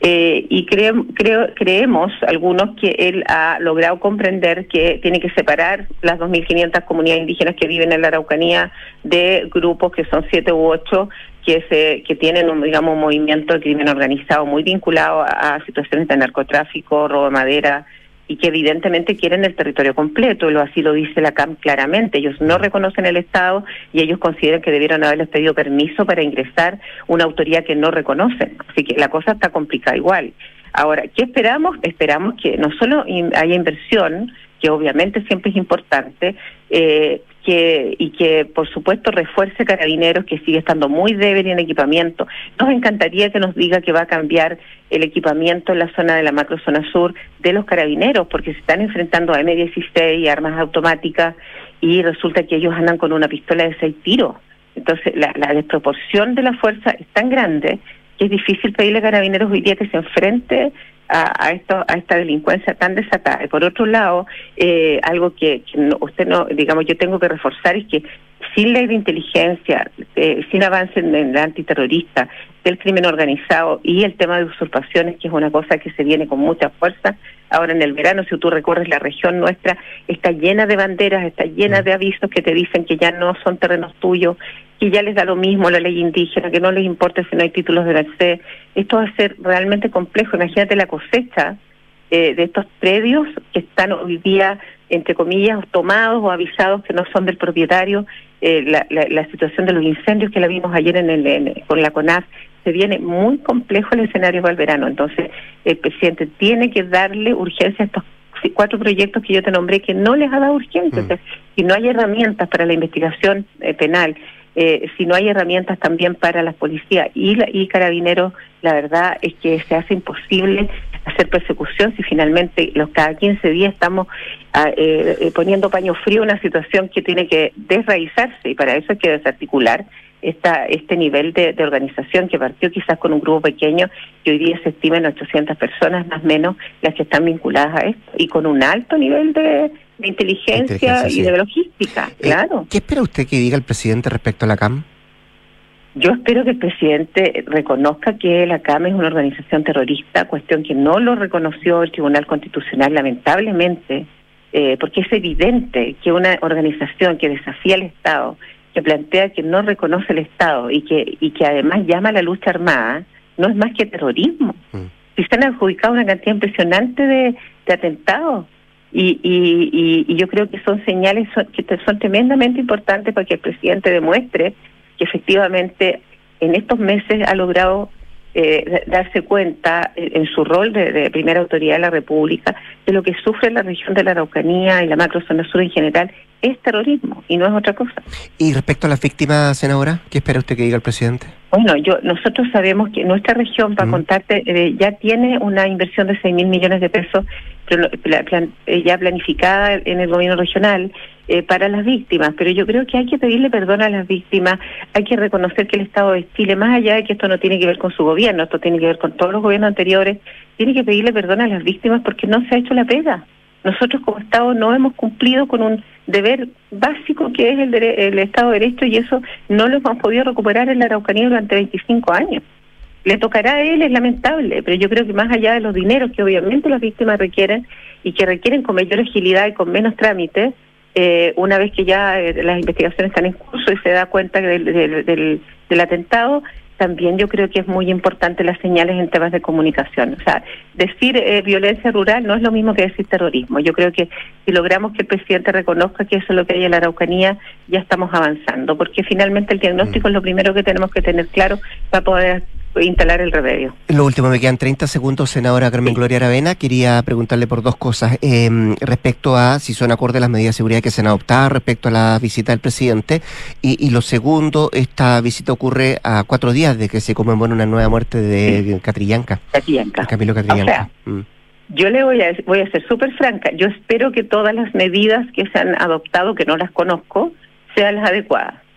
eh, y creo, creo, creemos algunos que él ha logrado comprender que tiene que separar las 2.500 comunidades indígenas que viven en la Araucanía de grupos que son siete u ocho que se que tienen un digamos un movimiento de crimen organizado muy vinculado a, a situaciones de narcotráfico, robo de madera, y que evidentemente quieren el territorio completo, lo así lo dice la CAM claramente. Ellos no reconocen el Estado y ellos consideran que debieron haberles pedido permiso para ingresar una autoridad que no reconocen. Así que la cosa está complicada igual. Ahora, ¿qué esperamos? Esperamos que no solo haya inversión, que obviamente siempre es importante, eh, que, y que por supuesto refuerce Carabineros, que sigue estando muy débil en equipamiento. Nos encantaría que nos diga que va a cambiar el equipamiento en la zona de la macrozona sur de los Carabineros, porque se están enfrentando a M16 y armas automáticas y resulta que ellos andan con una pistola de seis tiros. Entonces, la, la desproporción de la fuerza es tan grande que es difícil pedirle a Carabineros hoy día que se enfrente a, esto, a esta delincuencia tan desatada. Y por otro lado, eh, algo que, usted no, digamos, yo tengo que reforzar es que sin ley de inteligencia, eh, sin avance en el antiterrorista, del crimen organizado y el tema de usurpaciones, que es una cosa que se viene con mucha fuerza. Ahora en el verano, si tú recorres la región nuestra, está llena de banderas, está llena de avisos que te dicen que ya no son terrenos tuyos, que ya les da lo mismo la ley indígena, que no les importa si no hay títulos de la C. Esto va a ser realmente complejo. Imagínate la cosecha eh, de estos predios que están hoy día, entre comillas, tomados o avisados que no son del propietario. Eh, la, la, situación de los incendios que la vimos ayer en el, con la CONAF, se viene muy complejo el escenario para el verano. Entonces, el presidente tiene que darle urgencia a estos cuatro proyectos que yo te nombré que no les ha dado urgencia. Mm. si no hay herramientas para la investigación eh, penal, eh, si no hay herramientas también para las policías y, y carabineros, la verdad es que se hace imposible hacer persecución si finalmente los cada 15 días estamos ah, eh, eh, poniendo paño frío una situación que tiene que desraizarse y para eso hay que desarticular esta, este nivel de, organización que partió quizás con un grupo pequeño que hoy día se estima en 800 personas más o menos las que están vinculadas a esto y con un alto nivel de, inteligencia, y de logística, eh, claro. ¿Qué espera usted que diga el presidente respecto a la CAM? Yo espero que el presidente reconozca que la CAM es una organización terrorista, cuestión que no lo reconoció el Tribunal Constitucional, lamentablemente, eh, porque es evidente que una organización que desafía al Estado, que plantea que no reconoce el Estado y que, y que además llama a la lucha armada, no es más que terrorismo. Mm. Si se han adjudicado una cantidad impresionante de, atentados. Y, y, y, yo creo que son señales que son tremendamente importantes para que el presidente demuestre que efectivamente en estos meses ha logrado eh, darse cuenta en, su rol de, primera autoridad de la República de lo que sufre la región de la Araucanía y la macrozona sur en general es terrorismo y no es otra cosa. Y respecto a las víctimas, senadora, ¿qué espera usted que diga el presidente? Bueno, yo nosotros sabemos que nuestra región, para contarte, eh, ya tiene una inversión de 6 mil millones de pesos eh, ya planificada en el gobierno regional eh, para las víctimas, pero yo creo que hay que pedirle perdón a las víctimas, hay que reconocer que el Estado de Chile, más allá de que esto no tiene que ver con su gobierno, esto tiene que ver con todos los gobiernos anteriores, tiene que pedirle perdón a las víctimas porque no se ha hecho la pega. Nosotros como Estado no hemos cumplido con un deber básico que es el, el Estado de Derecho y eso no lo hemos podido recuperar en la Araucanía durante 25 años. Le tocará a él, es lamentable, pero yo creo que más allá de los dineros que obviamente las víctimas requieren y que requieren con mayor agilidad y con menos trámites, eh, una vez que ya eh, las investigaciones están en curso y se da cuenta del, del, atentado, también yo creo que es muy importante las señales en temas de comunicación. O sea, decir eh, violencia rural no es lo mismo que decir terrorismo. Yo creo que si logramos que el presidente reconozca que eso es lo que hay en la Araucanía, ya estamos avanzando, porque finalmente el diagnóstico mm. es lo primero que tenemos que tener claro para poder instalar el remedio. Lo último, me quedan 30 segundos, senadora Carmen Gloria Aravena. Quería preguntarle por dos cosas. Em, respecto a si son acordes las medidas de seguridad que se han adoptado respecto a la visita del presidente. Y, lo segundo, esta visita ocurre a cuatro días de que se conmemora una nueva muerte de Catrillanca. Catrillanca. Camilo Catrillanca. Mm. Yo le voy a, voy a ser súper franca. Yo espero que todas las medidas que se han adoptado, que no las conozco, sean las adecuadas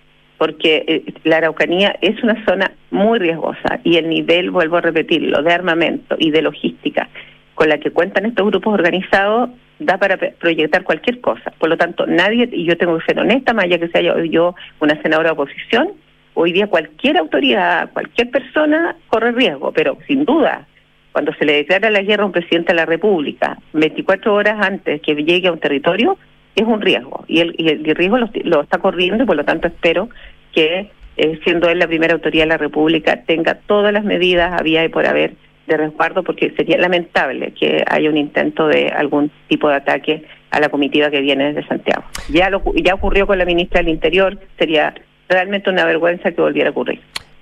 porque eh, la Araucanía es una zona muy riesgosa y el nivel, vuelvo a repetirlo, de armamento y de logística con la que cuentan estos grupos organizados da para proyectar cualquier cosa. Por lo tanto, nadie, y yo tengo que ser honesta, más allá que sea yo una senadora de oposición, hoy día cualquier autoridad, cualquier persona corre riesgo, pero sin duda, cuando se le declara la guerra a un presidente de la República, 24 horas antes que llegue a un territorio, es un riesgo y el, y el riesgo lo, está corriendo y por lo tanto espero que, eh, siendo él la primera autoridad de la República, tenga todas las medidas había y por haber de resguardo porque sería lamentable que haya un intento de algún tipo de ataque a la comitiva que viene desde Santiago. Ya, lo, ya ocurrió con la ministra del Interior, sería realmente una vergüenza que volviera a ocurrir.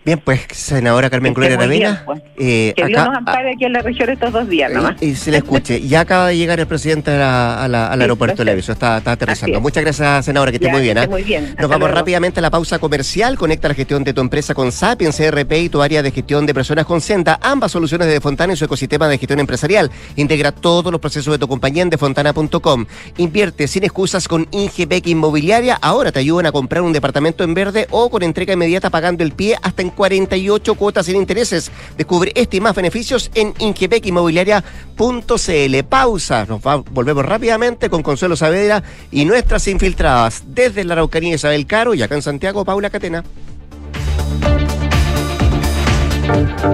Bien, pues, senadora Carmen Gloria Aravena. Pues. Eh, que Dios nos ampare aquí en la región estos dos días nomás. Y, se le escuche. Ya acaba de llegar el presidente al aeropuerto de Leviso. Está, está aterrizando. Muchas gracias, senadora, que esté muy bien. ¿eh? muy bien. Nos vamos rápidamente a la pausa comercial. Conecta la gestión de tu empresa con Sapiens CRP y tu área de gestión de personas con Senda. Ambas soluciones de Fontana en su ecosistema de gestión empresarial. Integra todos los procesos de tu compañía en defontana.com. Invierte sin excusas con Ingebec Inmobiliaria. Ahora te ayudan a comprar un departamento en verde o con entrega inmediata pagando el pie hasta en 48 cuotas sin intereses. Descubre este y más beneficios en ingebecinmobiliaria.cl. Pausa. Nos volvemos rápidamente con Consuelo Saavedra y nuestras infiltradas desde la Araucanía Isabel Caro y acá en Santiago Paula Catena.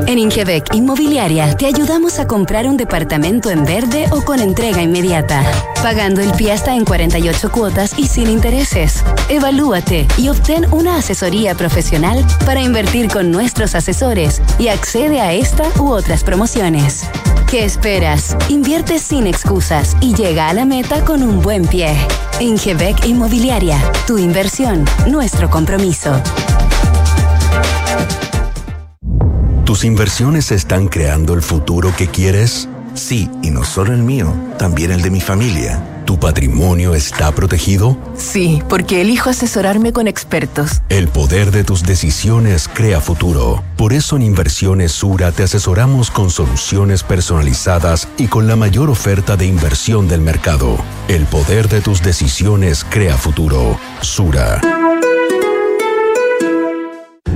En Ingebec Inmobiliaria te ayudamos a comprar un departamento en verde o con entrega inmediata, pagando el pie hasta en 48 cuotas y sin intereses. Evalúate y obtén una asesoría profesional para invertir con nuestros asesores y accede a esta u otras promociones. ¿Qué esperas? Invierte sin excusas y llega a la meta con un buen pie. Ingebec Inmobiliaria, tu inversión, nuestro compromiso. ¿Tus inversiones están creando el futuro que quieres? Sí, y no solo el mío, también el de mi familia. ¿Tu patrimonio está protegido? Sí, porque elijo asesorarme con expertos. El poder de tus decisiones crea futuro. Por eso en Inversiones Sura te asesoramos con soluciones personalizadas y con la mayor oferta de inversión del mercado. El poder de tus decisiones crea futuro. Sura.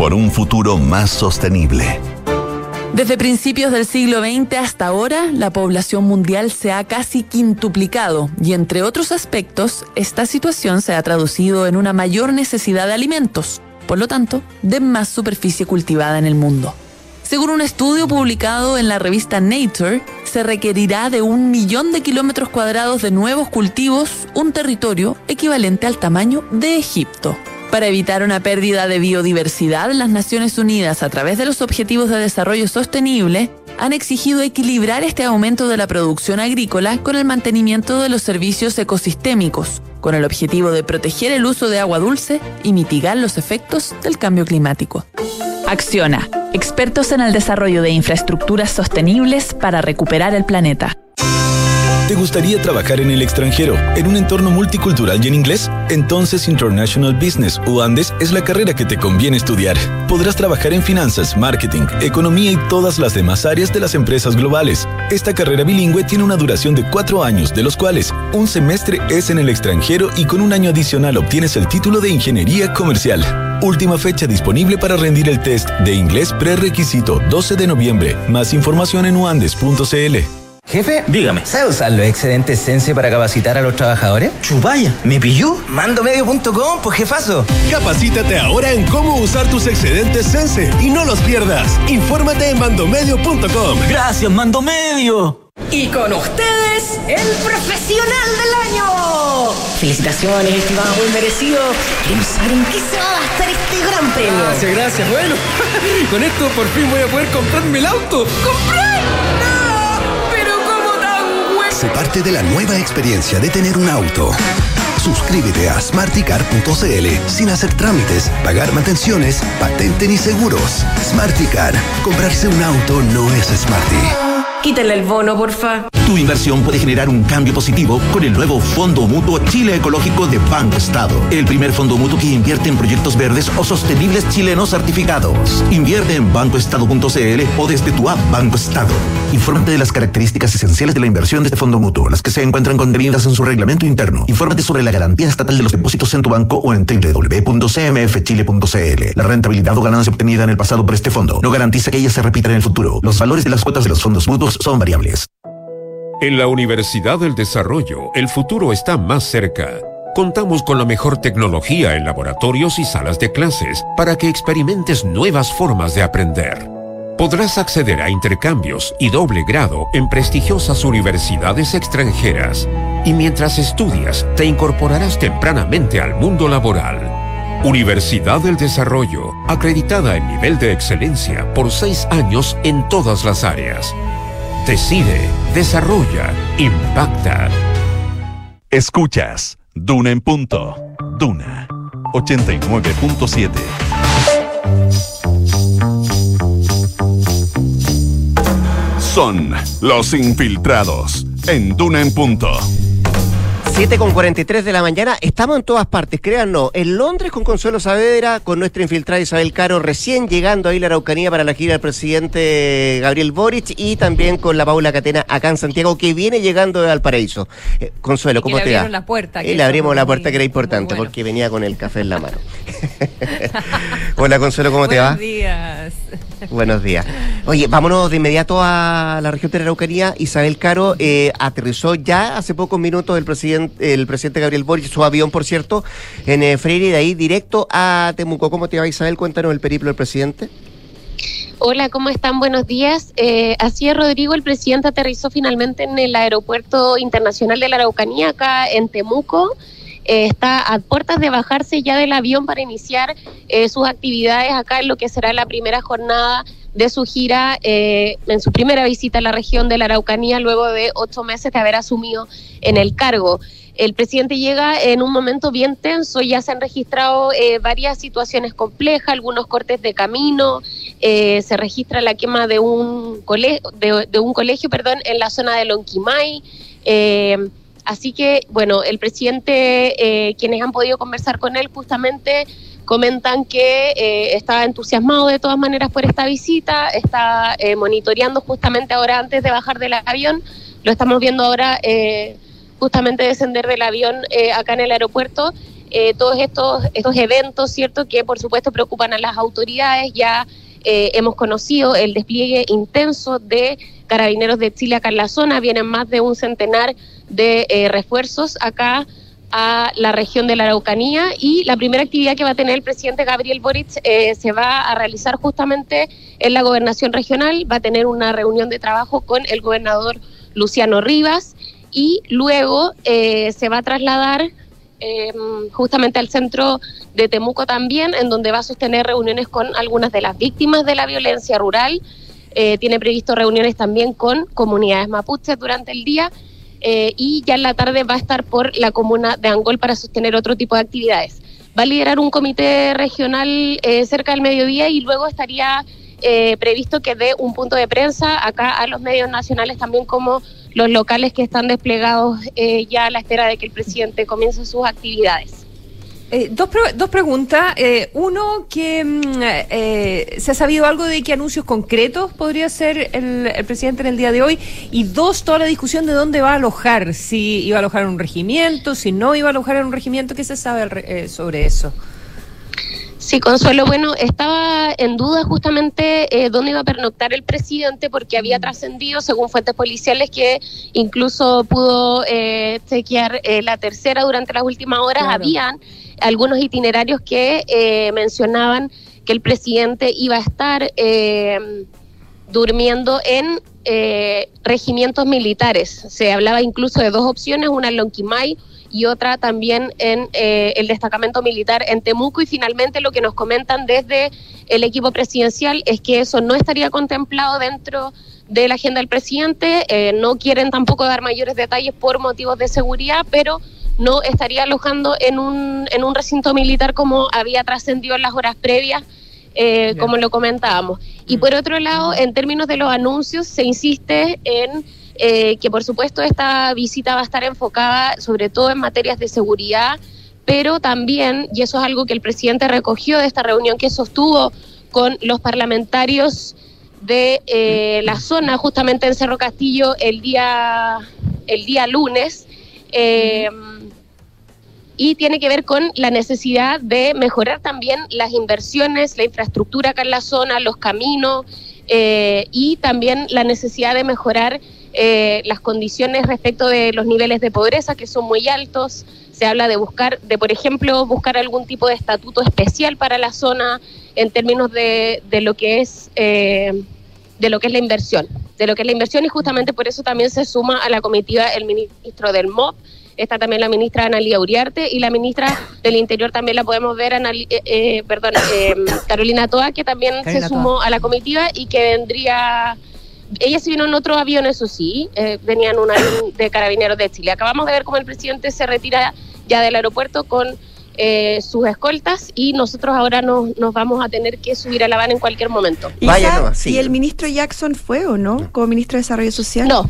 por un futuro más sostenible. Desde principios del siglo XX hasta ahora, la población mundial se ha casi quintuplicado y entre otros aspectos, esta situación se ha traducido en una mayor necesidad de alimentos, por lo tanto, de más superficie cultivada en el mundo. Según un estudio publicado en la revista Nature, se requerirá de un millón de kilómetros cuadrados de nuevos cultivos, un territorio equivalente al tamaño de Egipto. Para evitar una pérdida de biodiversidad, las Naciones Unidas, a través de los Objetivos de Desarrollo Sostenible, han exigido equilibrar este aumento de la producción agrícola con el mantenimiento de los servicios ecosistémicos, con el objetivo de proteger el uso de agua dulce y mitigar los efectos del cambio climático. Acciona, expertos en el desarrollo de infraestructuras sostenibles para recuperar el planeta. ¿Te gustaría trabajar en el extranjero, en un entorno multicultural y en inglés? Entonces International Business o Andes es la carrera que te conviene estudiar. Podrás trabajar en finanzas, marketing, economía y todas las demás áreas de las empresas globales. Esta carrera bilingüe tiene una duración de cuatro años, de los cuales un semestre es en el extranjero y con un año adicional obtienes el título de Ingeniería Comercial. Última fecha disponible para rendir el test de inglés prerequisito 12 de noviembre. Más información en uandes.cl. Jefe, dígame, ¿sabe usar los excedentes Sense para capacitar a los trabajadores? Chubaya, ¿me pilló? Mandomedio.com, pues jefazo. Capacítate ahora en cómo usar tus excedentes Sense y no los pierdas. Infórmate en mandomedio.com. Gracias, Mandomedio. Y con ustedes, el profesional del año. Felicitaciones, estimado, muy merecido. Queremos saber en qué se va a gastar este gran premio. Gracias, gracias. Bueno, con esto por fin voy a poder comprarme el auto. ¡Comprar! Sé parte de la nueva experiencia de tener un auto. Suscríbete a smarticar.cl sin hacer trámites, pagar mantenciones, patente ni seguros. Smarticar. Comprarse un auto no es smarty. Quítale el bono, porfa. Tu inversión puede generar un cambio positivo con el nuevo Fondo Mutuo Chile Ecológico de Banco Estado. El primer fondo mutuo que invierte en proyectos verdes o sostenibles chilenos certificados. Invierte en bancoestado.cl o desde tu app Banco Estado. Infórmate de las características esenciales de la inversión de este fondo mutuo, las que se encuentran contenidas en su reglamento interno. Infórmate sobre la garantía estatal de los depósitos en tu banco o en www.cmfchile.cl. La rentabilidad o ganancia obtenida en el pasado por este fondo no garantiza que ella se repita en el futuro. Los valores de las cuotas de los fondos mutuos son variables. En la Universidad del Desarrollo, el futuro está más cerca. Contamos con la mejor tecnología en laboratorios y salas de clases para que experimentes nuevas formas de aprender. Podrás acceder a intercambios y doble grado en prestigiosas universidades extranjeras y mientras estudias te incorporarás tempranamente al mundo laboral. Universidad del Desarrollo, acreditada en nivel de excelencia por seis años en todas las áreas. Decide, desarrolla, impacta. Escuchas Duna en punto. Duna 89.7. Son los infiltrados en Duna en punto. 7 con 43 de la mañana, estamos en todas partes, créanlo. En Londres con Consuelo Saavedra, con nuestra infiltrada Isabel Caro, recién llegando ahí la Araucanía para la gira del presidente Gabriel Boric y también con la Paula Catena acá en Santiago, que viene llegando de Valparaíso. Eh, Consuelo, ¿cómo te le va? abrieron la puerta. Y le abrimos la puerta que era importante porque venía con el café en la mano. Hola Consuelo, ¿cómo te va? Buenos días. Buenos días. Oye, vámonos de inmediato a la región de la Araucanía. Isabel Caro eh, aterrizó ya hace pocos minutos el presidente, el presidente Gabriel Boric, su avión, por cierto, en eh, Freire y de ahí directo a Temuco. ¿Cómo te va Isabel? Cuéntanos el periplo del presidente. Hola, ¿cómo están? Buenos días. Eh, así es, Rodrigo, el presidente aterrizó finalmente en el Aeropuerto Internacional de la Araucanía, acá en Temuco. Eh, está a puertas de bajarse ya del avión para iniciar eh, sus actividades acá en lo que será la primera jornada de su gira, eh, en su primera visita a la región de la Araucanía, luego de ocho meses de haber asumido en el cargo. El presidente llega en un momento bien tenso, ya se han registrado eh, varias situaciones complejas, algunos cortes de camino, eh, se registra la quema de un, cole de, de un colegio perdón, en la zona de Lonquimay. Así que, bueno, el presidente, eh, quienes han podido conversar con él justamente comentan que eh, está entusiasmado de todas maneras por esta visita, está eh, monitoreando justamente ahora antes de bajar del avión, lo estamos viendo ahora eh, justamente descender del avión acá en el aeropuerto, todos estos, estos eventos, ¿cierto?, que por supuesto preocupan a las autoridades, ya hemos conocido el despliegue intenso de carabineros de Chile acá en la zona, vienen más de un centenar de eh, refuerzos acá a la región de la Araucanía. Y la primera actividad que va a tener el presidente Gabriel Boric eh, se va a realizar justamente en la gobernación regional, va a tener una reunión de trabajo con el gobernador Luciano Rivas. Y luego eh, se va a trasladar eh, justamente al centro de Temuco también, en donde va a sostener reuniones con algunas de las víctimas de la violencia rural. Eh, tiene previsto reuniones también con comunidades mapuches durante el día eh, y ya en la tarde va a estar por la comuna de Angol para sostener otro tipo de actividades. Va a liderar un comité regional eh, cerca del mediodía y luego estaría eh, previsto que dé un punto de prensa acá a los medios nacionales también como los locales que están desplegados eh, ya a la espera de que el presidente comience sus actividades. Eh, dos, pre- dos preguntas. Eh, uno, que mm, eh, se ha sabido algo de qué anuncios concretos podría hacer el, el presidente en el día de hoy. Y dos, toda la discusión de dónde va a alojar. Si iba a alojar en un regimiento, si no iba a alojar en un regimiento. ¿Qué se sabe re- eh, sobre eso? Sí, Consuelo, bueno, estaba en duda justamente eh, dónde iba a pernoctar el presidente porque había trascendido, según fuentes policiales, que incluso pudo eh, chequear eh, la tercera durante las últimas horas. Claro. Habían algunos itinerarios que eh, mencionaban que el presidente iba a estar eh, durmiendo en eh, regimientos militares. Se hablaba incluso de dos opciones, una en Lonquimay y otra también en eh, el destacamento militar en Temuco y finalmente lo que nos comentan desde el equipo presidencial es que eso no estaría contemplado dentro de la agenda del presidente, eh, no quieren tampoco dar mayores detalles por motivos de seguridad, pero no estaría alojando en un, en un recinto militar como había trascendido en las horas previas, eh, como lo comentábamos. Y por otro lado, en términos de los anuncios, se insiste en eh, que por supuesto esta visita va a estar enfocada sobre todo en materias de seguridad, pero también, y eso es algo que el presidente recogió de esta reunión que sostuvo con los parlamentarios de eh, la zona, justamente en Cerro Castillo, el día, el día lunes, eh, y tiene que ver con la necesidad de mejorar también las inversiones, la infraestructura acá en la zona, los caminos, eh, y también la necesidad de mejorar eh, las condiciones respecto de los niveles de pobreza que son muy altos. se habla de buscar, de por ejemplo, buscar algún tipo de estatuto especial para la zona en términos de, de lo que es eh, de lo que es la inversión, de lo que es la inversión y justamente por eso también se suma a la comitiva el ministro del MOP, está también la ministra Analia Uriarte y la ministra del Interior también la podemos ver, Anali- eh, eh, perdón, eh, Carolina Toa, que también Carolina se sumó a la comitiva y que vendría, ella se vino en otro avión, eso sí, eh, venía en un avión de carabineros de Chile. Acabamos de ver cómo el presidente se retira ya del aeropuerto con eh, sus escoltas y nosotros ahora nos, nos vamos a tener que subir a La Habana en cualquier momento. Isa, ¿Y el ministro Jackson fue o no como ministro de Desarrollo Social? No.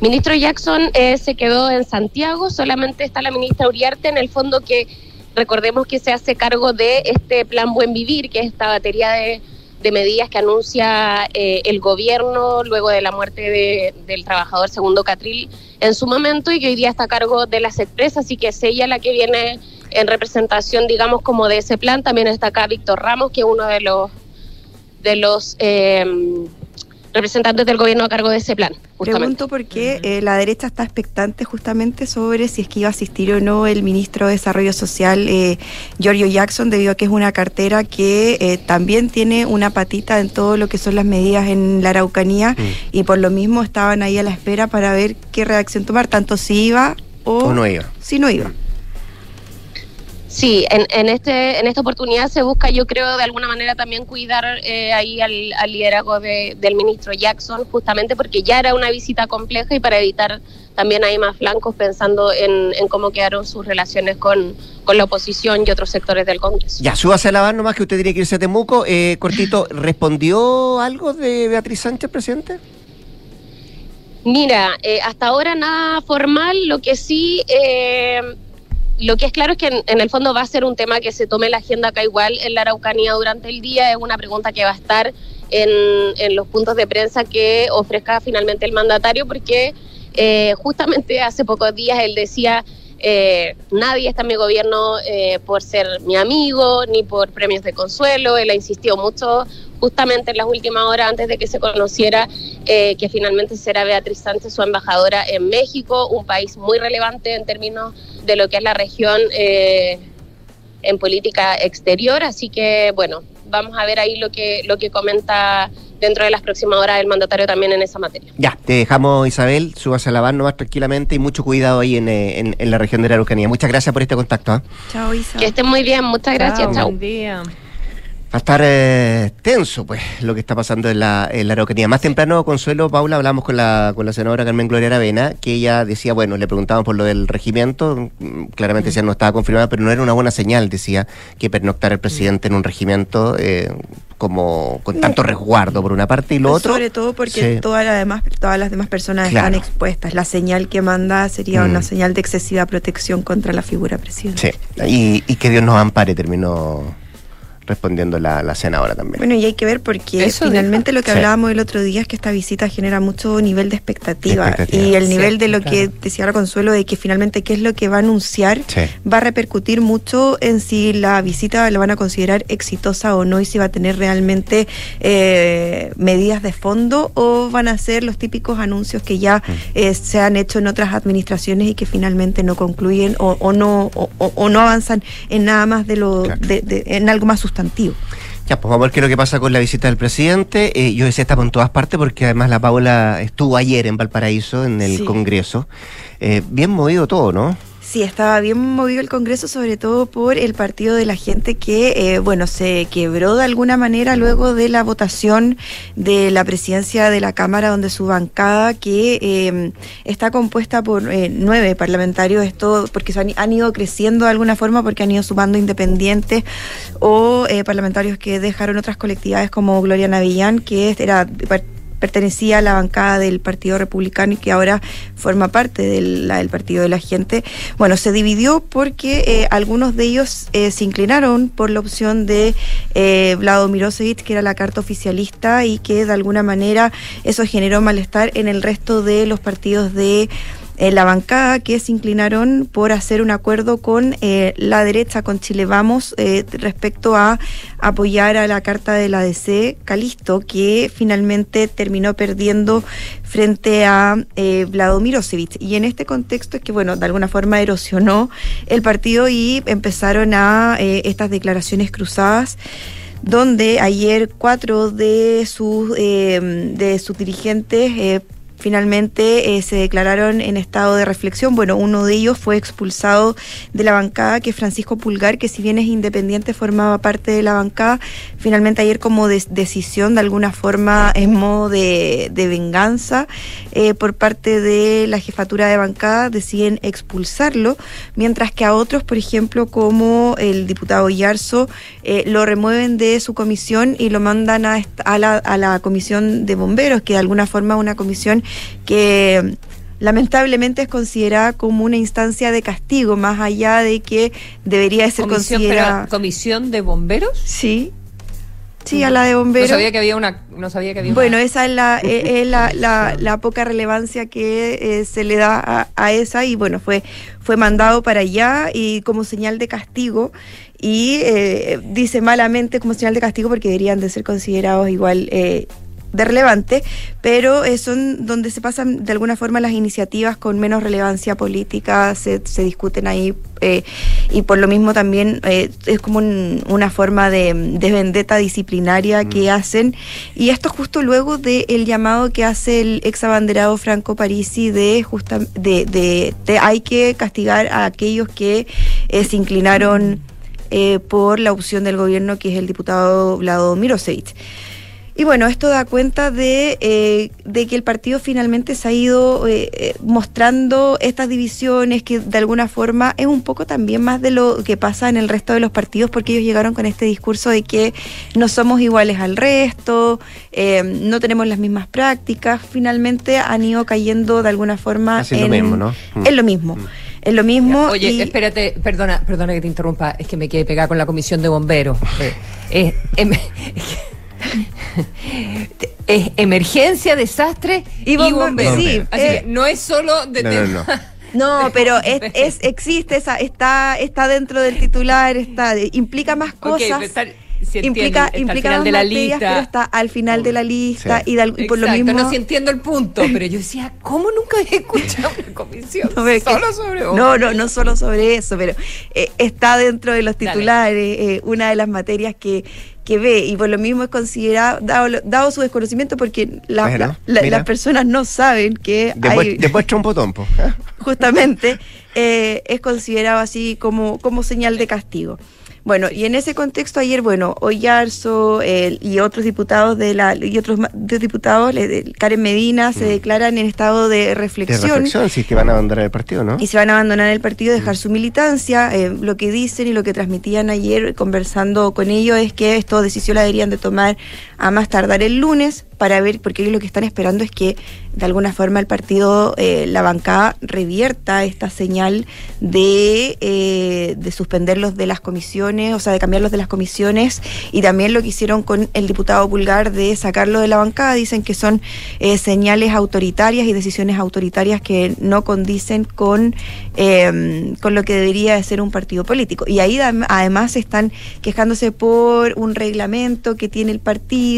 Ministro Jackson eh, se quedó en Santiago, solamente está la ministra Uriarte, en el fondo que recordemos que se hace cargo de este plan Buen Vivir, que es esta batería de, de medidas que anuncia eh, el gobierno luego de la muerte de- del trabajador segundo Catril en su momento y que hoy día está a cargo de las empresas y que es ella la que viene en representación, digamos, como de ese plan. También está acá Víctor Ramos, que es uno de los de los eh, representantes del gobierno a cargo de ese plan. justamente. Pregunto porque eh, la derecha está expectante justamente sobre si es que iba a asistir o no el ministro de Desarrollo Social, eh, Giorgio Jackson, debido a que es una cartera que eh, también tiene una patita en todo lo que son las medidas en la Araucanía y por lo mismo estaban ahí a la espera para ver qué reacción tomar, tanto si iba o, ¿O no iba? si no iba. Sí, en, en, este, en esta oportunidad se busca, yo creo, de alguna manera también cuidar eh, ahí al, al liderazgo de- del ministro Jackson, justamente porque ya era una visita compleja y para evitar también hay más flancos pensando en, en cómo quedaron sus relaciones con, con la oposición y otros sectores del Congreso. Ya, súbase a la van nomás que usted tiene que irse a Temuco. Eh, cortito, ¿respondió algo de Beatriz Sánchez, presidente? Mira, eh, hasta ahora nada formal, lo que sí, eh, lo que es claro es que en, en el fondo va a ser un tema que se tome la agenda acá igual en la Araucanía durante el día, es una pregunta que va a estar en, en los puntos de prensa que ofrezca finalmente el mandatario, porque eh, justamente hace pocos días él decía... eh, nadie está en mi gobierno eh, por ser mi amigo ni por premios de consuelo. Él ha insistido mucho justamente en las últimas horas antes de que se conociera eh, que finalmente será Beatriz Sánchez su embajadora en México, un país muy relevante en términos de lo que es la región eh, en política exterior. Así que bueno, vamos a ver ahí lo que, lo que comenta dentro de las próximas horas el mandatario también en esa materia. Ya, te dejamos, Isabel, súbase a la van nomás tranquilamente y mucho cuidado ahí en, eh, en- en la región de la Araucanía. Muchas gracias por este contacto. ¿ah? Chao, Isa. Que estén muy bien, muchas gracias, chao. Buen día. Va a estar eh, tenso, pues, lo que está pasando en la, en la Araucanía. Más temprano, Consuelo, Paula, hablamos con la, con la senadora Carmen Gloria Aravena, que ella decía, bueno, le preguntaban por lo del regimiento, mm, claramente decía no estaba confirmada, pero no era una buena señal, decía, que pernoctar el presidente en un regimiento eh, como con tanto resguardo por una parte y lo otro. Sobre todo porque Sí. todas, las demás, todas las demás personas Claro. están expuestas. La señal que manda sería Mm. una señal de excesiva protección contra la figura presidente. Sí, y, y que Dios nos ampare, terminó respondiendo la, la senadora también. Bueno, y hay que ver porque Eso finalmente dijo. lo que Sí. hablábamos el otro día es que esta visita genera mucho nivel de expectativa, Expectativa. y el Sí, nivel de lo claro. que decía la Consuelo de que finalmente qué es lo que va a anunciar Sí. va a repercutir mucho en si la visita la van a considerar exitosa o no y si va a tener realmente eh, medidas de fondo o van a ser los típicos anuncios que ya Mm. eh, se han hecho en otras administraciones y que finalmente no concluyen o, o no o, no avanzan en nada más de lo de- de- en algo más sustantivo. Ya, pues vamos a ver qué es lo que pasa con la visita del presidente. Eh, yo decía, estamos en todas partes porque además la Paula estuvo ayer en Valparaíso, en el Sí. Congreso. Eh, bien movido todo, ¿no? Sí, estaba bien movido el Congreso, sobre todo por el partido de la gente que, eh, bueno, se quebró de alguna manera luego de la votación de la presidencia de la Cámara, donde su bancada, que eh, está compuesta por eh, nueve parlamentarios, esto porque se han, han ido creciendo de alguna forma, porque han ido sumando independientes o eh, parlamentarios que dejaron otras colectividades como Gloria Navillán, que era pertenecía a la bancada del Partido Republicano y que ahora forma parte de la- del Partido de la Gente. Bueno, se dividió porque eh, algunos de ellos eh, se inclinaron por la opción de eh, Vlado Mirosevic, que era la carta oficialista y que de alguna manera eso generó malestar en el resto de los partidos de eh, la bancada que se inclinaron por hacer un acuerdo con eh, la derecha, con Chile Vamos, eh, respecto a apoyar a la carta de la DC Calisto, que finalmente terminó perdiendo frente a eh, Vladimir. Y en este contexto es que, bueno, de alguna forma erosionó el partido y empezaron a eh, estas declaraciones cruzadas donde ayer cuatro de sus de sus dirigentes eh, finalmente eh, se declararon en estado de reflexión. Bueno, uno de ellos fue expulsado de la bancada, que es Francisco Pulgar, que si bien es independiente, formaba parte de la bancada. Finalmente ayer como des- decisión, de alguna forma, en modo de, de venganza, eh, por parte de la jefatura de bancada, deciden expulsarlo, mientras que a otros, por ejemplo, como el diputado Yarzo, eh, lo remueven de su comisión y lo mandan a, a la, a la comisión de bomberos, que de alguna forma una comisión que lamentablemente es considerada como una instancia de castigo, más allá de que debería de ser Comisión, considerada... ¿Comisión de bomberos? Sí. Sí, a la de bomberos. No sabía que había una. No sabía que había Bueno, una- esa es la, eh, es la, la- la poca relevancia que eh, se le da a, a esa y bueno, fue, fue mandado para allá y como señal de castigo y eh, dice malamente como señal de castigo porque deberían de ser considerados igual eh, de relevante, pero eh, son donde se pasan de alguna forma las iniciativas con menos relevancia política, se, se discuten ahí eh, y por lo mismo también eh, es como un- una forma de, de vendetta disciplinaria que hacen y esto justo luego del llamado que hace el ex abanderado Franco Parisi de, justa, de, de, de hay que castigar a aquellos que eh, se inclinaron eh, por la opción del gobierno que es el diputado Vlado Mirosevich. Y bueno, esto da cuenta de, eh, de que el partido finalmente se ha ido eh, eh, mostrando estas divisiones que de alguna forma es un poco también más de lo que pasa en el resto de los partidos porque ellos llegaron con este discurso de que no somos iguales al resto, eh, no tenemos las mismas prácticas, finalmente han ido cayendo de alguna forma Así es lo en, mismo, ¿no? Mm. en lo mismo. En lo mismo. Oye, y- espérate, perdona, perdona que te interrumpa, es que me quedé pegada con la comisión de bomberos. Eh, eh, em- es emergencia, desastre y, Y bomberos. sí, Así eh, que no es solo de No, no, no. No, pero es, es- existe esa, está, está dentro del titular, está, implica más cosas. está- implica, está al implica final más de la materias, lista. pero está al final de la lista Sí. y, de y por lo mismo. no entiendo el punto, pero yo decía, ¿cómo nunca había escuchado una comisión No, que- solo sobre no, no, no solo sobre eso, pero eh, está dentro de los titulares, eh, una de las materias que, que ve, y por lo mismo es considerado, dado, su desconocimiento, porque la- Bueno, la- la- mira. las personas no saben que Después, hay, después un justamente eh, es considerado así como, como señal de castigo. Bueno, y en ese contexto ayer, bueno, Oyarzo eh, y otros diputados de la y otros de diputados, Karen Medina, se declaran en estado de Mm. De reflexión. reflexión, si es que van a abandonar el partido, ¿no? Y se van a abandonar el partido, dejar su militancia. Eh, lo que dicen y lo que transmitían ayer conversando con ellos es que esto decisión la deberían de tomar a más tardar el lunes para ver, porque lo que están esperando es que de alguna forma el partido, eh, la bancada, revierta esta señal de, eh, de suspenderlos de las comisiones, o sea, de cambiarlos de las comisiones, y también lo que hicieron con el diputado Pulgar de sacarlo de la bancada. Dicen que son eh, señales autoritarias y decisiones autoritarias que no condicen con, eh, con lo que debería de ser un partido político. Y ahí adem- además están quejándose por un reglamento que tiene el partido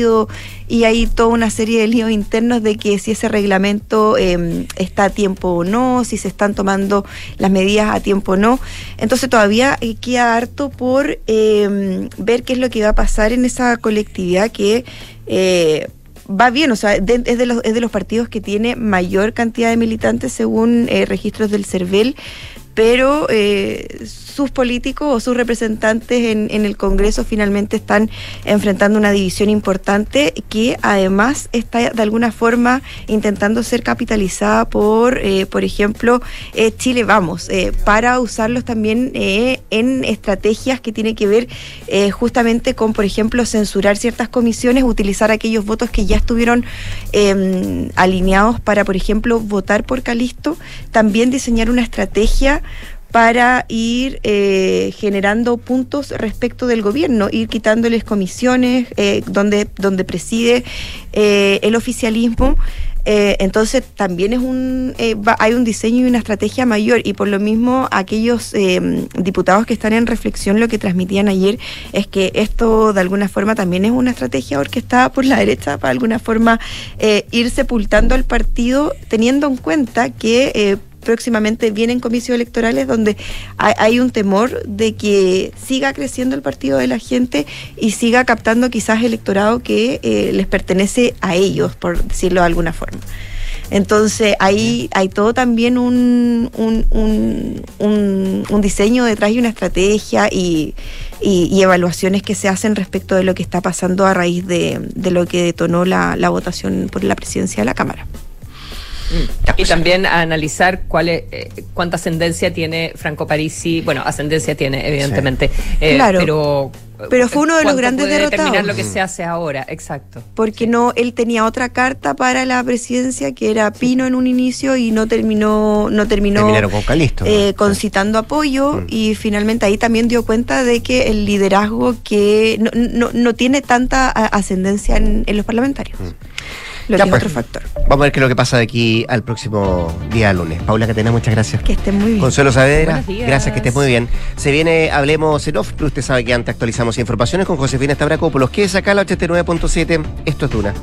y hay toda una serie de líos internos de que si ese reglamento eh, está a tiempo o no, si se están tomando las medidas a tiempo o no. Entonces todavía eh, queda harto por eh, ver qué es lo que va a pasar en esa colectividad que... eh, va bien, o sea, es, de los, es de los partidos que tiene mayor cantidad de militantes según eh, registros del CERVEL, pero eh, sus políticos o sus representantes en, en el Congreso finalmente están enfrentando una división importante que además está de alguna forma intentando ser capitalizada por, eh, por ejemplo, eh, Chile Vamos, eh, para usarlos también eh, en estrategias que tienen que ver justamente con, por ejemplo, censurar ciertas comisiones, utilizar aquellos votos que ya estuvieron eh, alineados para, por ejemplo, votar por Calisto, también diseñar una estrategia para ir eh, generando puntos respecto del gobierno, ir quitándoles comisiones eh, donde, donde preside eh, el oficialismo. Entonces también es un hay un diseño y una estrategia mayor y por lo mismo aquellos diputados que están en reflexión lo que transmitían ayer es que esto de alguna forma también es una estrategia orquestada por la derecha para alguna forma ir sepultando al partido teniendo en cuenta que próximamente vienen comicios electorales donde hay, hay un temor de que siga creciendo el partido de la gente y siga captando quizás electorado que eh, les pertenece a ellos, por decirlo de alguna forma. Entonces ahí hay todo también un, un, un, un- un diseño detrás y una estrategia y, y- y evaluaciones que se hacen respecto de lo que está pasando a raíz de, de lo que detonó la, la votación por la presidencia de la Cámara. Y también a analizar cuál es, eh, cuánta ascendencia tiene Franco Parisi. Bueno, ascendencia tiene, evidentemente. eh, Claro. Pero, Pero fue uno de los ¿cuánto grandes puede determinar derrotados. lo que se hace ahora, exacto. porque no él tenía otra carta para la presidencia que era Pino en un inicio y no terminó no terminó Terminaron con Calisto. ¿no? eh, concitando apoyo Mm. y finalmente ahí también dio cuenta de que el liderazgo que no, no, no tiene tanta ascendencia en, en los parlamentarios lo Ya, que es pues. otro factor Vamos a ver qué es lo que pasa de aquí al próximo día lunes. Paula Catena, muchas gracias. que estén muy bien Consuelo Saavedra, gracias, que estés muy bien. Se viene Hablemos en Off, pero usted sabe que antes actualizamos informaciones con Josefina Stavrakopoulos. Quédese acá a la 89.7. Esto es Duna.